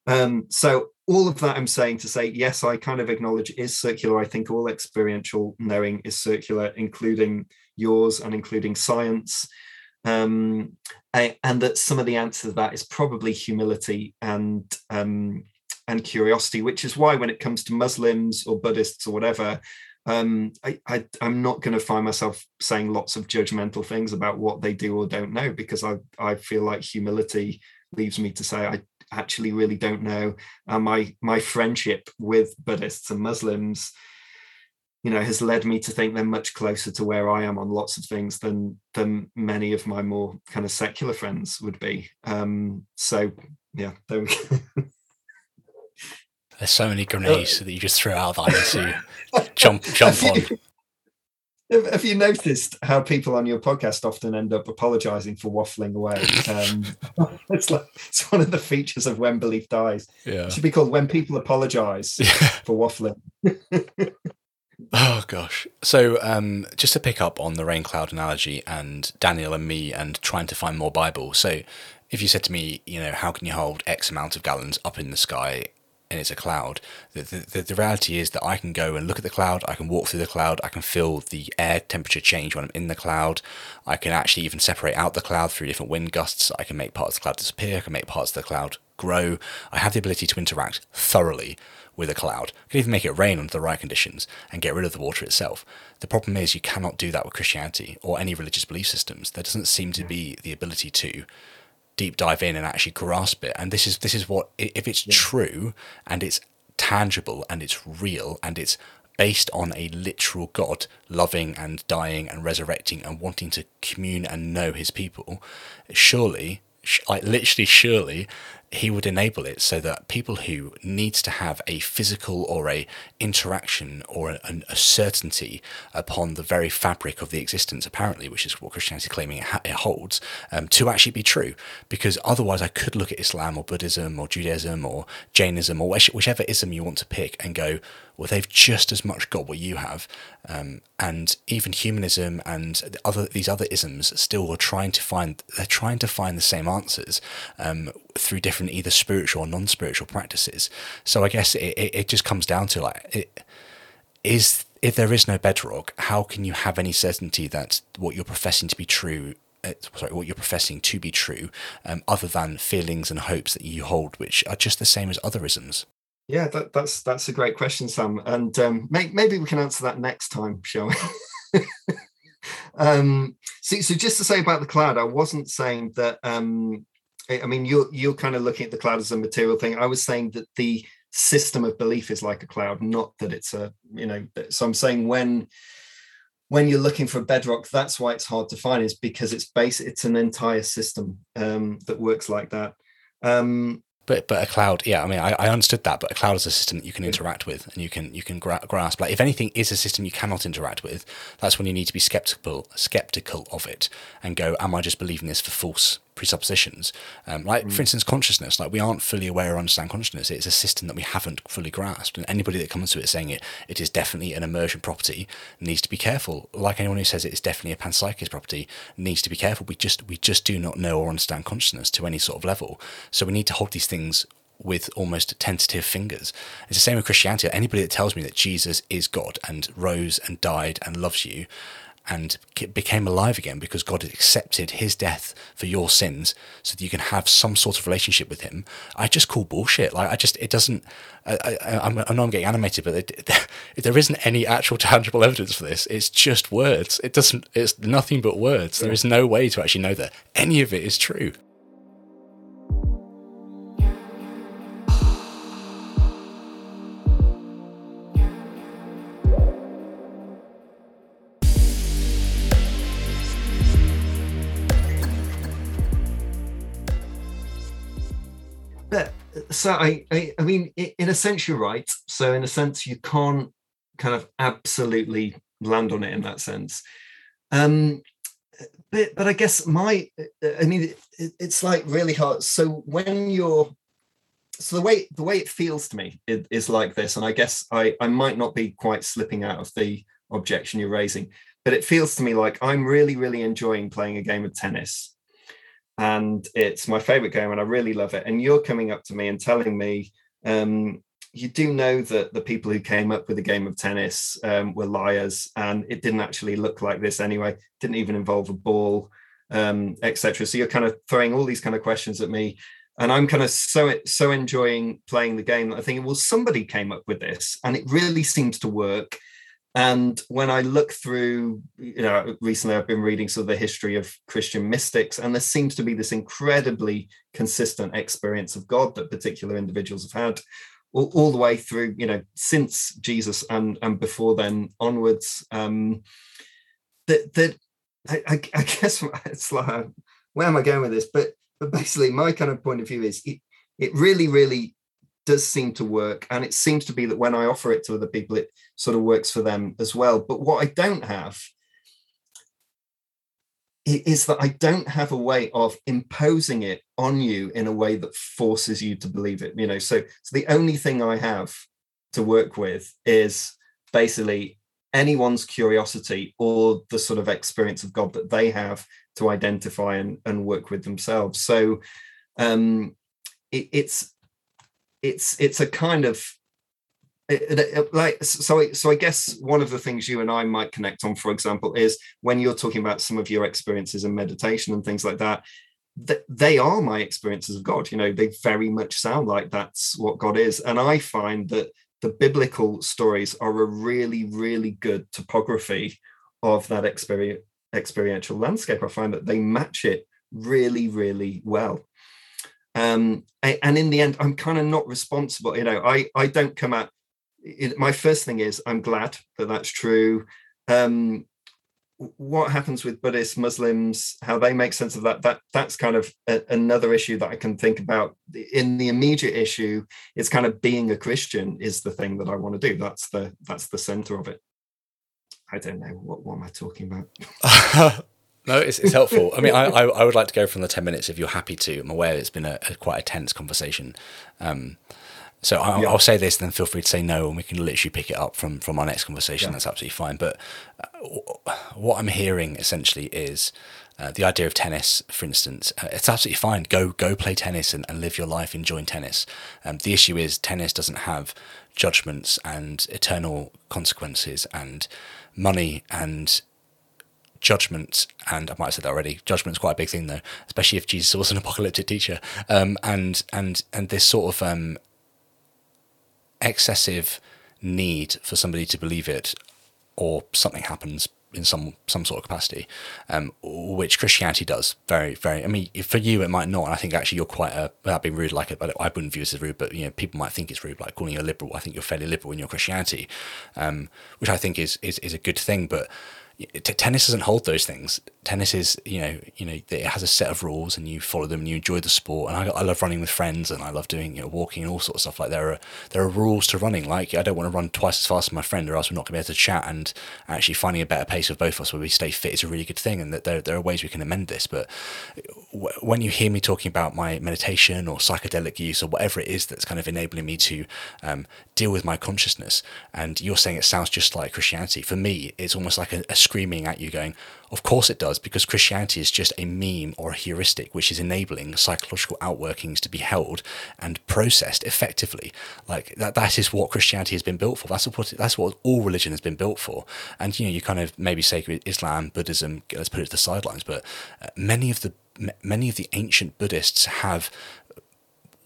Um, so all of that I'm saying to say, yes, I kind of acknowledge is circular. I think all experiential knowing is circular, including yours and including science. Um, I, and that some of the answer to that is probably humility and um, and curiosity, which is why when it comes to Muslims or Buddhists or whatever, um, I, I, am not going to find myself saying lots of judgmental things about what they do or don't know because I, I feel like humility leaves me to say I actually really don't know. My my friendship with Buddhists and Muslims, you know, has led me to think they're much closer to where I am on lots of things than than many of my more kind of secular friends would be. Um, so yeah, there we go. There's so many grenades that you just throw out that I need to jump jump on. Have you noticed how people on your podcast often end up apologising for waffling away? Um, it's like it's one of the features of when belief dies. Yeah, it should be called when people apologise yeah. for waffling. oh gosh! So um, just to pick up on the rain cloud analogy and Daniel and me and trying to find more Bible. So if you said to me, you know, how can you hold X amount of gallons up in the sky and it's a cloud. The, the, the, reality is that I can go and look at the cloud, I can walk through the cloud, I can feel the air temperature change when I'm in the cloud. I can actually even separate out the cloud through different wind gusts. I can make parts of the cloud disappear, I can make parts of the cloud grow. I have the ability to interact thoroughly with a cloud. I can even make it rain under the right conditions and get rid of the water itself. The problem is you cannot do that with Christianity or any religious belief systems. There doesn't seem to be the ability to deep dive in and actually grasp it. And this is this is what if it's yeah. true and it's tangible and it's real and it's based on a literal God loving and dying and resurrecting and wanting to commune and know his people, surely, like literally, surely, he would enable it so that people who needs to have a physical or a interaction or a, a, certainty upon the very fabric of the existence, apparently, which is what Christianity is claiming it holds, um, to actually be true. Because otherwise, I could look at Islam or Buddhism or Judaism or Jainism or whichever ism you want to pick and go, well, they've just as much got what you have, um, and even humanism and the other these other isms still are trying to find they're trying to find the same answers um, through different either spiritual or non-spiritual practices. So I guess it, it, it just comes down to like it is if there is no bedrock, how can you have any certainty that what you're professing to be true uh, sorry, what you're professing to be true, um, other than feelings and hopes that you hold, which are just the same as other isms. Yeah, that, that's that's a great question, Sam, and um, may, maybe we can answer that next time, shall we? um, so, so just to say about the cloud, I wasn't saying that. Um, I mean, you're you're kind of looking at the cloud as a material thing. I was saying that the system of belief is like a cloud, not that it's a you know. So I'm saying when when you're looking for bedrock, that's why it's hard to find, is because it's base. It's an entire system um, that works like that. Um, but but a cloud, yeah. I mean, I, I understood that, but a cloud is a system that you can interact with and you can you can gra- grasp. Like if anything is a system you cannot interact with, that's when you need to be skeptical skeptical of it and go, am I just believing this for false presuppositions. Um, like, mm. for instance, consciousness. Like, we aren't fully aware or understand consciousness. It's a system that we haven't fully grasped. And anybody that comes to it saying it, it is definitely an emergent property needs to be careful. Like anyone who says it is definitely a panpsychist property needs to be careful. We just we just do not know or understand consciousness to any sort of level. So we need to hold these things with almost tentative fingers. It's the same with Christianity. Anybody that tells me that Jesus is God and rose and died and loves you and became alive again because God had accepted his death for your sins so that you can have some sort of relationship with him. I just call bullshit. Like, I just, it doesn't, I, I, I know I'm getting animated, but it, there isn't any actual tangible evidence for this. It's just words. It doesn't, it's nothing but words. There is no way to actually know that any of it is true. So I, I, I mean, in a sense, you're right. So in a sense, you can't kind of absolutely land on it in that sense. Um, but but I guess my, I mean, it, it's like really hard. So when you're, so the way the way it feels to me is, is like this, and I guess I I might not be quite slipping out of the objection you're raising, but it feels to me like I'm really really enjoying playing a game of tennis and it's my favorite game and I really love it. And you're coming up to me and telling me um, you do know that the people who came up with the game of tennis um, were liars and it didn't actually look like this anyway, didn't even involve a ball, um, etc. So you're kind of throwing all these kind of questions at me. And I'm kind of so so enjoying playing the game that I think, well, somebody came up with this, and it really seems to work. And when I look through, you know, recently I've been reading sort of the history of Christian mystics, and there seems to be this incredibly consistent experience of God that particular individuals have had all, all the way through, you know, since Jesus and and before then onwards. Um, that that I, I, I guess it's like where am I going with this? But but basically, my kind of point of view is it, it really, really does seem to work. And it seems to be that when I offer it to other people, it sort of works for them as well. But what I don't have is that I don't have a way of imposing it on you in a way that forces you to believe it. You know, so so the only thing I have to work with is basically anyone's curiosity or the sort of experience of God that they have to identify and, and work with themselves. So um, it, it's it's it's a kind of eh, eh, it, it, eh, like so so i guess one of the things you and i might connect on for example is when you're talking about some of your experiences in meditation and things like that that they are my experiences of god you know they very much sound like that's what god is. And i find that the biblical stories are a really really good topography of that experience experiential landscape. I find that they match it really really well um, and in the end i'm kind of not responsible you know i i don't come out it, my first thing is i'm glad that that's true um, what happens with Buddhists, Muslims, how they make sense of that, that that's kind of a, another issue that I can think about. In the immediate issue, it's kind of being a Christian is the thing that I want to do. That's the that's the center of it. I don't know what what am I talking about. no, it's, it's helpful. I mean, I, I, I would like to go from the ten minutes if you're happy to. I'm aware it's been a, a quite a tense conversation. Um, so I'll, yeah. I'll, say this, then feel free to say no, and we can literally pick it up from from our next conversation. Yeah. That's absolutely fine. But uh, what I'm hearing essentially is uh, the idea of tennis, for instance. Uh, it's absolutely fine. Go go play tennis and, and live your life enjoying tennis. Um, the issue is tennis doesn't have judgments and eternal consequences and money and judgment, and I might have said that already. Judgment's quite a big thing, though, especially if Jesus was an apocalyptic teacher. Um, and and and this sort of um, excessive need for somebody to believe it or something happens in some some sort of capacity, um, which Christianity does very very. I mean, for you it might not, I think actually you're quite a without being rude. Like it, I wouldn't view this as rude, but you know people might think it's rude, like calling you a liberal. I think you're fairly liberal in your Christianity, um, which I think is is is a good thing. But tennis doesn't hold those things. Tennis is, you know, you know, it has a set of rules, and you follow them, and you enjoy the sport. And I, I love running with friends, and I love doing, you know, walking and all sorts of stuff. Like there are there are rules to running. Like I don't want to run twice as fast as my friend, or else we're not going to be able to chat. And actually finding a better pace of both of us where we stay fit is a really good thing. And that there there are ways we can amend this. But when you hear me talking about my meditation or psychedelic use or whatever it is that's kind of enabling me to um, deal with my consciousness, and you're saying it sounds just like Christianity. For me, it's almost like a, a screaming at you, going, "Of course it does," because Christianity is just a meme or a heuristic which is enabling psychological outworkings to be held and processed effectively. Like that, that is what Christianity has been built for. That's what that's what all religion has been built for. And you know, you kind of maybe say Islam, Buddhism, let's put it to the sidelines, but uh, many of the many of the ancient Buddhists have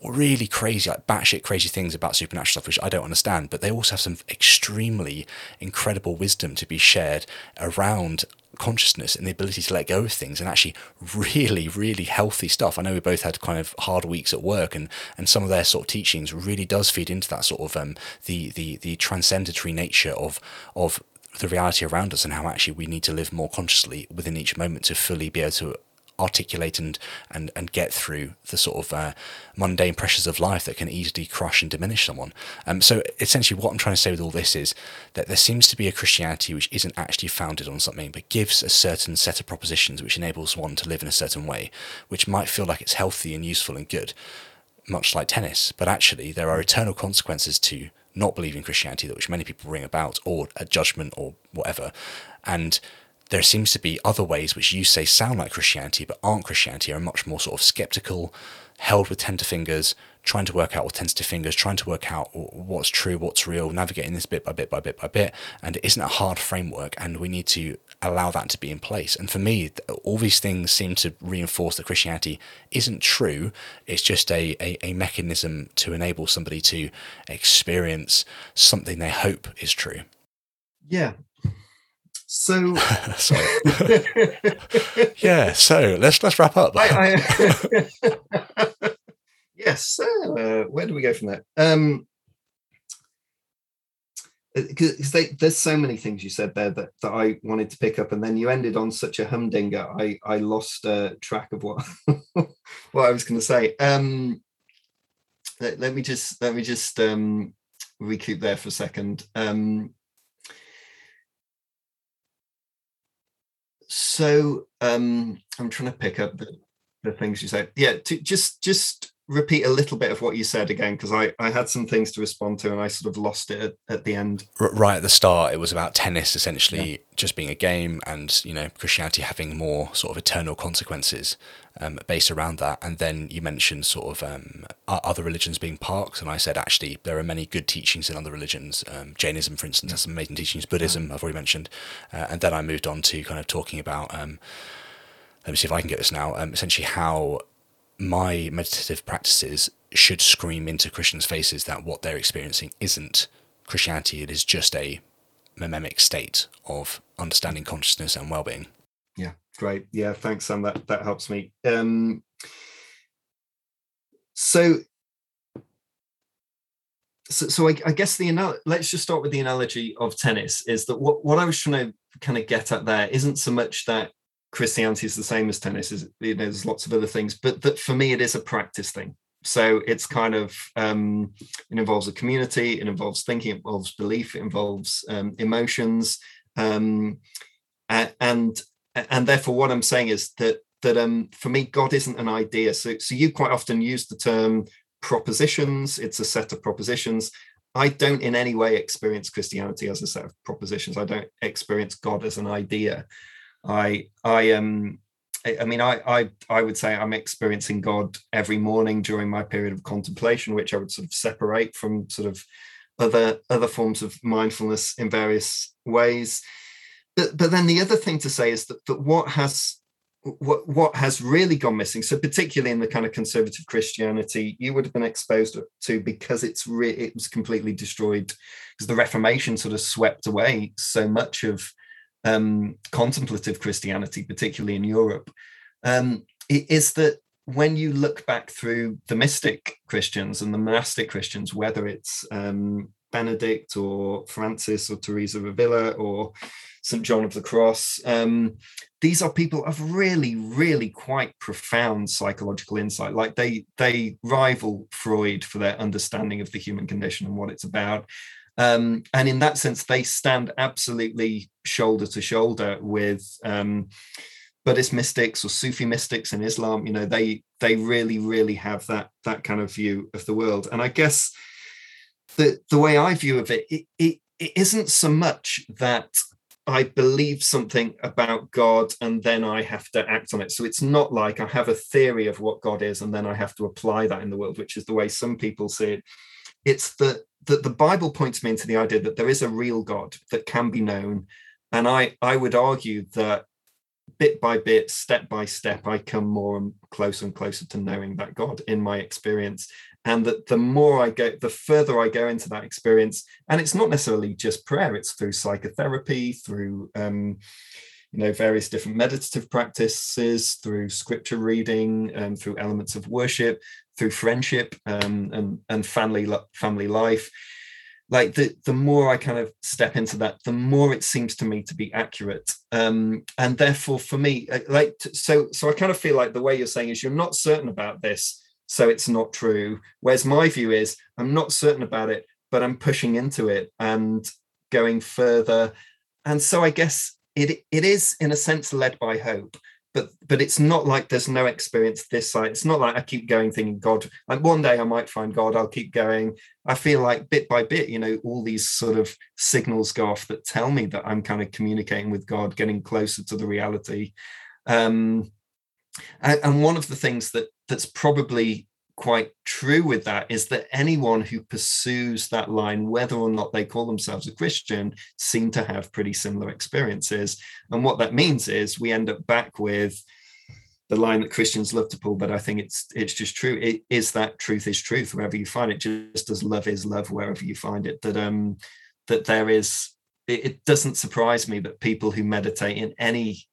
really crazy, like batshit crazy things about supernatural stuff, which I don't understand, but they also have some extremely incredible wisdom to be shared around consciousness and the ability to let go of things and actually really really healthy stuff. I know we both had kind of hard weeks at work and and some of their sort of teachings really does feed into that sort of um the the the transcendatory nature of of the reality around us and how actually we need to live more consciously within each moment to fully be able to articulate and and and get through the sort of uh, mundane pressures of life that can easily crush and diminish someone. Um, so essentially, what I'm trying to say with all this is that there seems to be a Christianity which isn't actually founded on something, but gives a certain set of propositions which enables one to live in a certain way, which might feel like it's healthy and useful and good, much like tennis. But actually, there are eternal consequences to not believing Christianity, that which many people bring about, or a judgment, or whatever, and there seems to be other ways which you say sound like Christianity but aren't Christianity, are much more sort of skeptical, held with tender fingers, trying to work out with tentative fingers, trying to work out what's true, what's real, navigating this bit by bit by bit by bit. And it isn't a hard framework, and we need to allow that to be in place. And for me, all these things seem to reinforce that Christianity isn't true. It's just a, a, a mechanism to enable somebody to experience something they hope is true. Yeah, so, yeah. So let's let's wrap up. I, I, yes. So, uh, where do we go from there? Um, because uh, there's so many things you said there that, that I wanted to pick up, and then you ended on such a humdinger. I I lost uh, track of what what I was going to say. Um, let, let, me just let me just um, recoup there for a second. Um, so um, I'm trying to pick up the, the things you said. Yeah, to just just repeat a little bit of what you said again because I, I had some things to respond to and I sort of lost it at, at the end. Right at the start, it was about tennis essentially yeah. just being a game and you know Christianity having more sort of eternal consequences um, based around that. And then you mentioned sort of um, other religions being parks, and I said actually there are many good teachings in other religions. Um, Jainism, for instance, has some amazing teachings. Buddhism, I've already mentioned, uh, and then I moved on to kind of talking about. Um, let me see if I can get this now. Um, essentially, how my meditative practices should scream into Christians' faces that what they're experiencing isn't Christianity, it is just a mnemonic state of understanding consciousness and well being. Yeah, great. Yeah, thanks, Sam. That that helps me. Um, so, so, so I, I guess the let's just start with the analogy of tennis is that what, what I was trying to kind of get at there isn't so much that Christianity is the same as tennis. Is you know, there's lots of other things, but that for me it is a practice thing. So it's kind of um, it involves a community, it involves thinking, it involves belief, it involves um, emotions, um, and and therefore what I'm saying is that that um, for me God isn't an idea. So so you quite often use the term propositions. It's a set of propositions. I don't in any way experience Christianity as a set of propositions. I don't experience God as an idea. I I um I mean I I I would say I'm experiencing God every morning during my period of contemplation, which I would sort of separate from sort of other other forms of mindfulness in various ways. But but then the other thing to say is that that what has what what has really gone missing so particularly in the kind of conservative christianity you would have been exposed to because it's re- it was completely destroyed because the reformation sort of swept away so much of um, contemplative Christianity, particularly in Europe, um, is that when you look back through the mystic Christians and the monastic Christians, whether it's um, Benedict or Francis or Teresa of Avila or St. John of the Cross, um, these are people of really, really quite profound psychological insight. Like they they rival Freud for their understanding of the human condition and what it's about. Um, and in that sense, they stand absolutely shoulder to shoulder with um, Buddhist mystics or Sufi mystics in Islam. You know, they they really, really have that that kind of view of the world. And I guess the the way I view of it, it, it, it isn't so much that I believe something about God and then I have to act on it. So it's not like I have a theory of what God is and then I have to apply that in the world, which is the way some people see it. It's that that the Bible points me into the idea that there is a real God that can be known. And I, I would argue that bit by bit, step by step, I come more and closer and closer to knowing that God in my experience. And that the more I go, the further I go into that experience, and it's not necessarily just prayer, it's through psychotherapy, through um, you know various different meditative practices through scripture reading um, through elements of worship through friendship um, and and family family life. Like the the more i kind of step into that the more it seems to me to be accurate. Um, and therefore for me uh, like so so i kind of feel like the way you're saying is you're not certain about this so it's not true. Whereas my view is i'm not certain about it but i'm pushing into it and going further. And so i guess it it is in a sense led by hope but but it's not like there's no experience this side it's not like i keep going thinking god like one day i might find god i'll keep going. I feel like bit by bit you know all these sort of signals go off that tell me that i'm kind of communicating with god getting closer to the reality. Um and, and one of the things that that's probably quite true with that is that anyone who pursues that line, whether or not they call themselves a Christian, seem to have pretty similar experiences. And what that means is we end up back with the line that Christians love to pull, but I think it's it's just true. It is that truth is truth wherever you find it, just as love is love wherever you find it. That um that there is it, it doesn't surprise me that people who meditate in any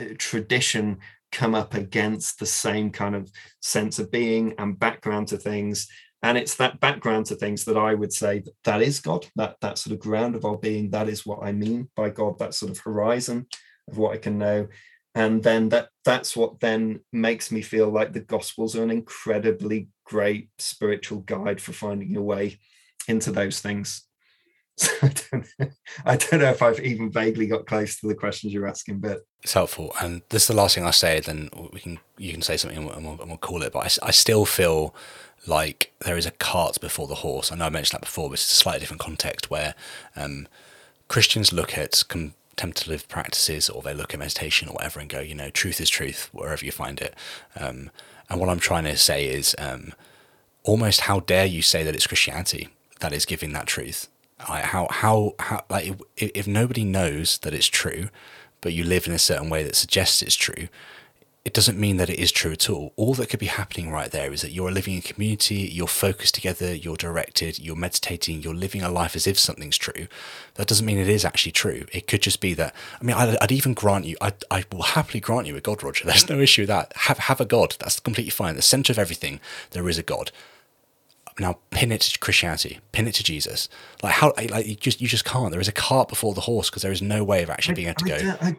uh, tradition come up against the same kind of sense of being and background to things. And it's that background to things that i would say that, that is god that that sort of ground of our being that is what i mean by god that sort of horizon of what i can know. And then that that's what then makes me feel like the gospels are an incredibly great spiritual guide for finding your way into those things I don't, I don't know if I've even vaguely got close to the questions you're asking, but it's helpful. And this is the last thing I say. Then we can you can say something and we'll, and we'll call it. But I, I, still feel like there is a cart before the horse. I know I mentioned that before, but it's a slightly different context where um, Christians look at contemplative practices or they look at meditation or whatever and go, you know, truth is truth wherever you find it. Um, and what I'm trying to say is um, almost how dare you say that it's Christianity that is giving that truth like how how how like if, if nobody knows that it's true, but you live in a certain way that suggests it's true, it doesn't mean that it is true at all. All that could be happening right there is that you're living in community, you're focused together, you're directed, you're meditating, you're living a life as if something's true. That doesn't mean it is actually true. It could just be that. I mean, I'd, I'd even grant you, I, I will happily grant you a God, Roger. There's no issue with that. Have have a God. That's completely fine. the center of everything, there is a God now pin it to Christianity, pin it to Jesus. Like how like you just you just can't. There is a cart before the horse because there is no way of actually being able to go. I,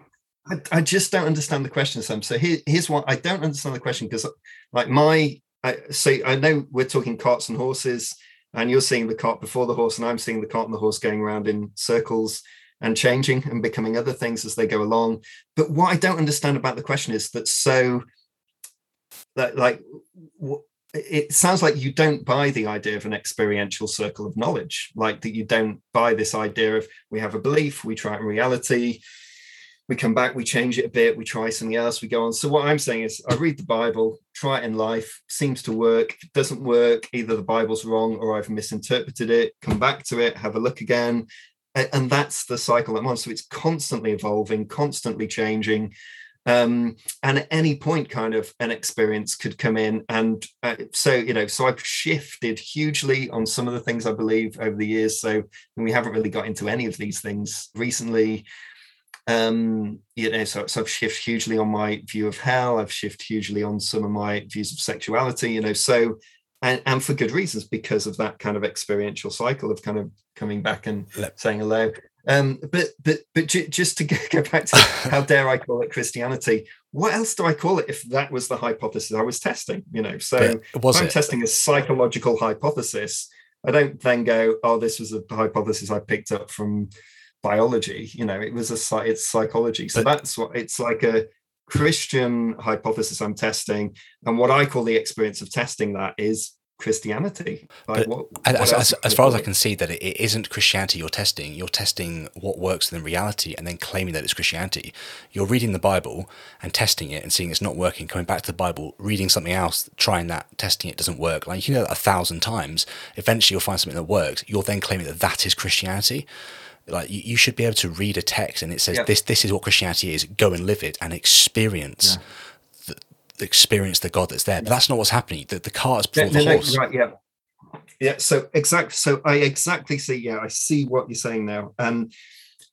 I, I, just don't understand the question, Sam. So here, here's what I don't understand the question because, like my, I, so I know we're talking carts and horses, and you're seeing the cart before the horse, and I'm seeing the cart and the horse going around in circles and changing and becoming other things as they go along. But what I don't understand about the question is that so that like it sounds like you don't buy the idea of an experiential circle of knowledge like that you don't buy this idea of we have a belief we try it in reality we come back we change it a bit we try something else we go on. So what i'm saying is i read the bible try it in life seems to work. Doesn't work either the bible's wrong or i've misinterpreted it come back to it have a look again. And that's the cycle i'm on. So it's constantly evolving constantly changing um, and at any point kind of an experience could come in. And uh, so you know so i've shifted hugely on some of the things i believe over the years. So we haven't really got into any of these things recently. Um you know so, so i've shifted hugely on my view of hell. I've shifted hugely on some of my views of sexuality you know. So and, and for good reasons because of that kind of experiential cycle of kind of coming back and saying hello um, but but but just to go back to how dare I call it Christianity? What else do I call it if that was the hypothesis I was testing? You know, so was I'm it? testing a psychological hypothesis. I don't then go, oh, this was a hypothesis I picked up from biology. You know, it was a it's psychology. So but, that's what it's like a Christian hypothesis I'm testing, and what I call the experience of testing that is Christianity. Like what, what as, as, as, far as I can see, that it, it isn't Christianity you're testing. You're testing what works in reality and then claiming that it's Christianity. You're reading the Bible and testing it and seeing it's not working, coming back to the Bible, reading something else, trying that, testing it doesn't work. Like you know that a thousand times. Eventually, you'll find something that works. You're then claiming that that is Christianity like you, you, should be able to read a text and it says this this is what christianity is go and live it and experience yeah experience the God that's there. But that's not what's happening. The, the cart is before no, the no, horse. No, right, yeah. Yeah, so exactly. So I exactly see. Yeah, I see what you're saying now, and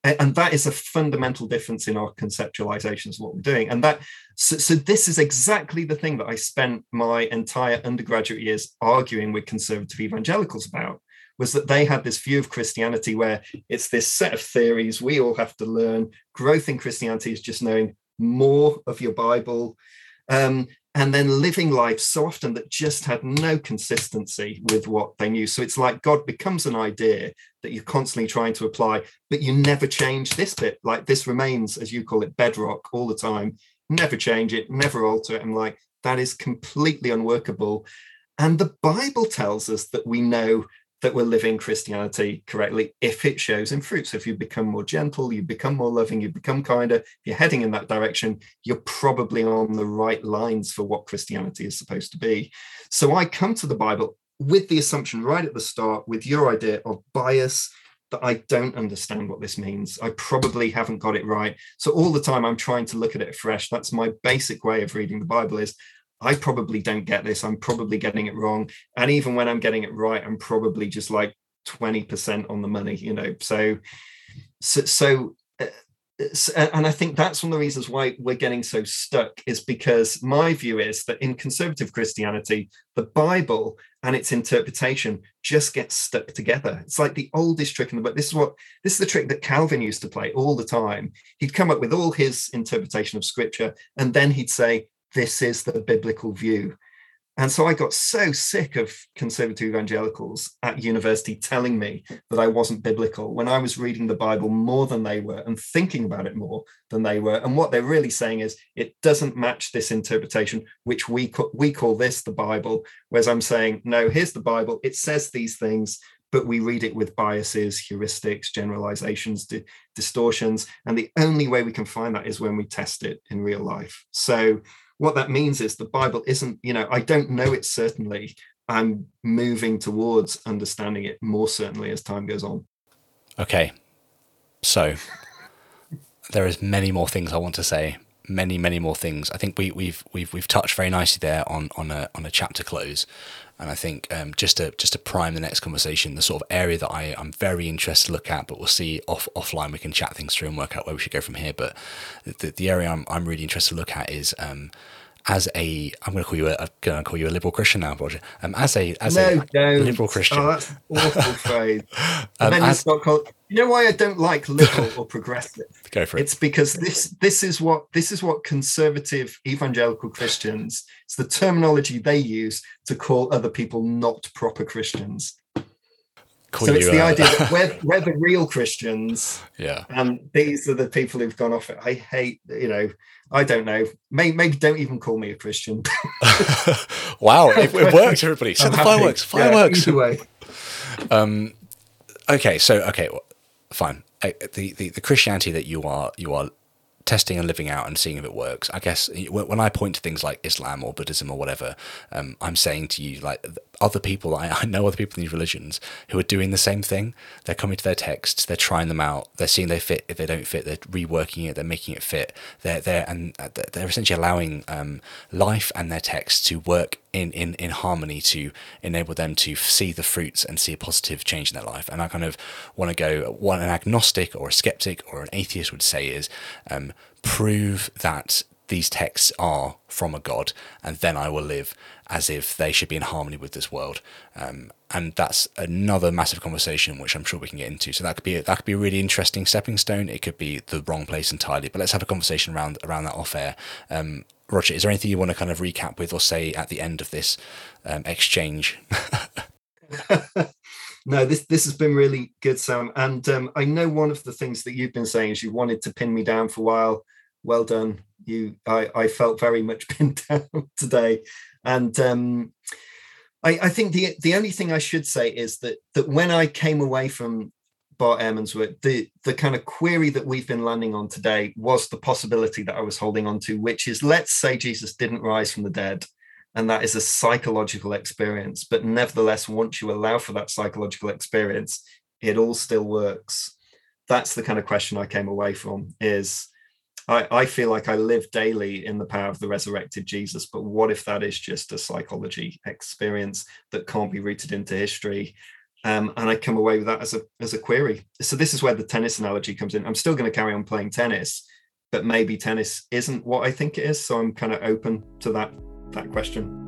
and that is a fundamental difference in our conceptualizations of what we're doing. And that so, so this is exactly the thing that I spent my entire undergraduate years arguing with conservative evangelicals about was that they had this view of Christianity where it's this set of theories we all have to learn. Growth in Christianity is just knowing more of your Bible, um, and then living life so often that just had no consistency with what they knew. So it's like God becomes an idea that you're constantly trying to apply, but you never change this bit. Like this remains, as you call it, bedrock all the time. Never change it, never alter it. I'm like, that is completely unworkable. And the Bible tells us that we know that we're living Christianity correctly if it shows in fruits. So if you become more gentle, you become more loving, you become kinder, if you're heading in that direction, you're probably on the right lines for what Christianity is supposed to be. So I come to the Bible with the assumption right at the start, with your idea of bias, that I don't understand what this means. I probably haven't got it right. So all the time I'm trying to look at it fresh. That's my basic way of reading the Bible is I probably don't get this. I'm probably getting it wrong. And even when I'm getting it right, I'm probably just like 20% on the money, you know. So, so, so uh, and I think that's one of the reasons why we're getting so stuck is because my view is that in conservative Christianity, the Bible and its interpretation just gets stuck together. It's like the oldest trick in the book. This is what this is the trick that Calvin used to play all the time. He'd come up with all his interpretation of scripture, and then he'd say, this is the biblical view. And so I got so sick of conservative evangelicals at university telling me that I wasn't biblical when I was reading the Bible more than they were and thinking about it more than they were. And what they're really saying is it doesn't match this interpretation, which we call, we call this the Bible. Whereas I'm saying, no, here's the Bible. It says these things, but we read it with biases, heuristics, generalizations, di- distortions. And the only way we can find that is when we test it in real life. So what that means is the Bible isn't, you know, I don't know it certainly. I'm moving towards understanding it more certainly as time goes on. Okay. So there is many more things I want to say. Many, many more things. I think we, we've we've we've touched very nicely there on on a on a chapter close. And I think um, just to just to prime the next conversation, the sort of area that I am very interested to look at, but we'll see off offline. We can chat things through and work out where we should go from here. But the, the area I'm I'm really interested to look at is um, as a I'm going to call you a I'm going to call you a liberal Christian now, Roger. Um, as a as no, a don't. liberal Christian. Oh, that's awful phrase. Um, then you start call- you know why I don't like liberal or progressive? go for it. It's because this this is what this is what conservative evangelical Christians. It's the terminology they use to call other people not proper Christians. Call so it's the idea that we're, we're the real Christians, yeah. and these are the people who've gone off it. I hate, you know, I don't know. Maybe, maybe don't even call me a Christian. wow, it, it worked, everybody. So the happy. fireworks, Yeah, fireworks. either way. um, okay, so okay, well, fine. Uh, The, the the Christianity that you are you are testing and living out and seeing if it works. I guess when when I point to things like Islam or Buddhism or whatever, um, I'm saying to you like other people. I, I know other people in these religions who are doing the same thing. They're coming to their texts, they're trying them out, they're seeing they fit. If they don't fit, they're reworking it, they're making it fit. They're they're and they're essentially allowing um, life and their texts to work in, in, in harmony to enable them to see the fruits and see a positive change in their life. And I kind of want to go what an agnostic or a skeptic or an atheist would say is um, prove that these texts are from a God, and then I will live as if they should be in harmony with this world. Um, and that's another massive conversation, which I'm sure we can get into. So that could be that could be a really interesting stepping stone. It could be the wrong place entirely. But let's have a conversation around around that off air. Um, Roger, is there anything you want to kind of recap with or say at the end of this um, exchange? no, this this has been really good, Sam. And um, I know one of the things that you've been saying is you wanted to pin me down for a while. Well done. You, I, I felt very much pinned down today, and um, I, I think the the only thing I should say is that that when I came away from Bart Ehrman's work, the the kind of query that we've been landing on today was the possibility that I was holding on to, which is let's say Jesus didn't rise from the dead and that is a psychological experience. But nevertheless once you allow for that psychological experience it all still works. That's the kind of question i came away from is I, I, feel like i live daily in the power of the resurrected jesus but what if that is just a psychology experience that can't be rooted into history um, and i come away with that as a as a query so this is where the tennis analogy comes in i'm still going to carry on playing tennis but maybe tennis isn't what i think it is so i'm kind of open to that that question.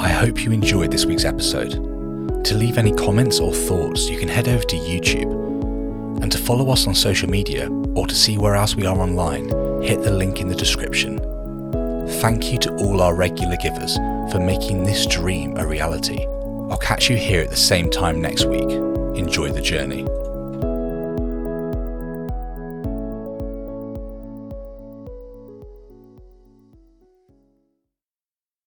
I hope you enjoyed this week's episode. To leave any comments or thoughts, you can head over to YouTube. And to follow us on social media or to see where else we are online, hit the link in the description. Thank you to all our regular givers for making this dream a reality. I'll catch you here at the same time next week. Enjoy the journey.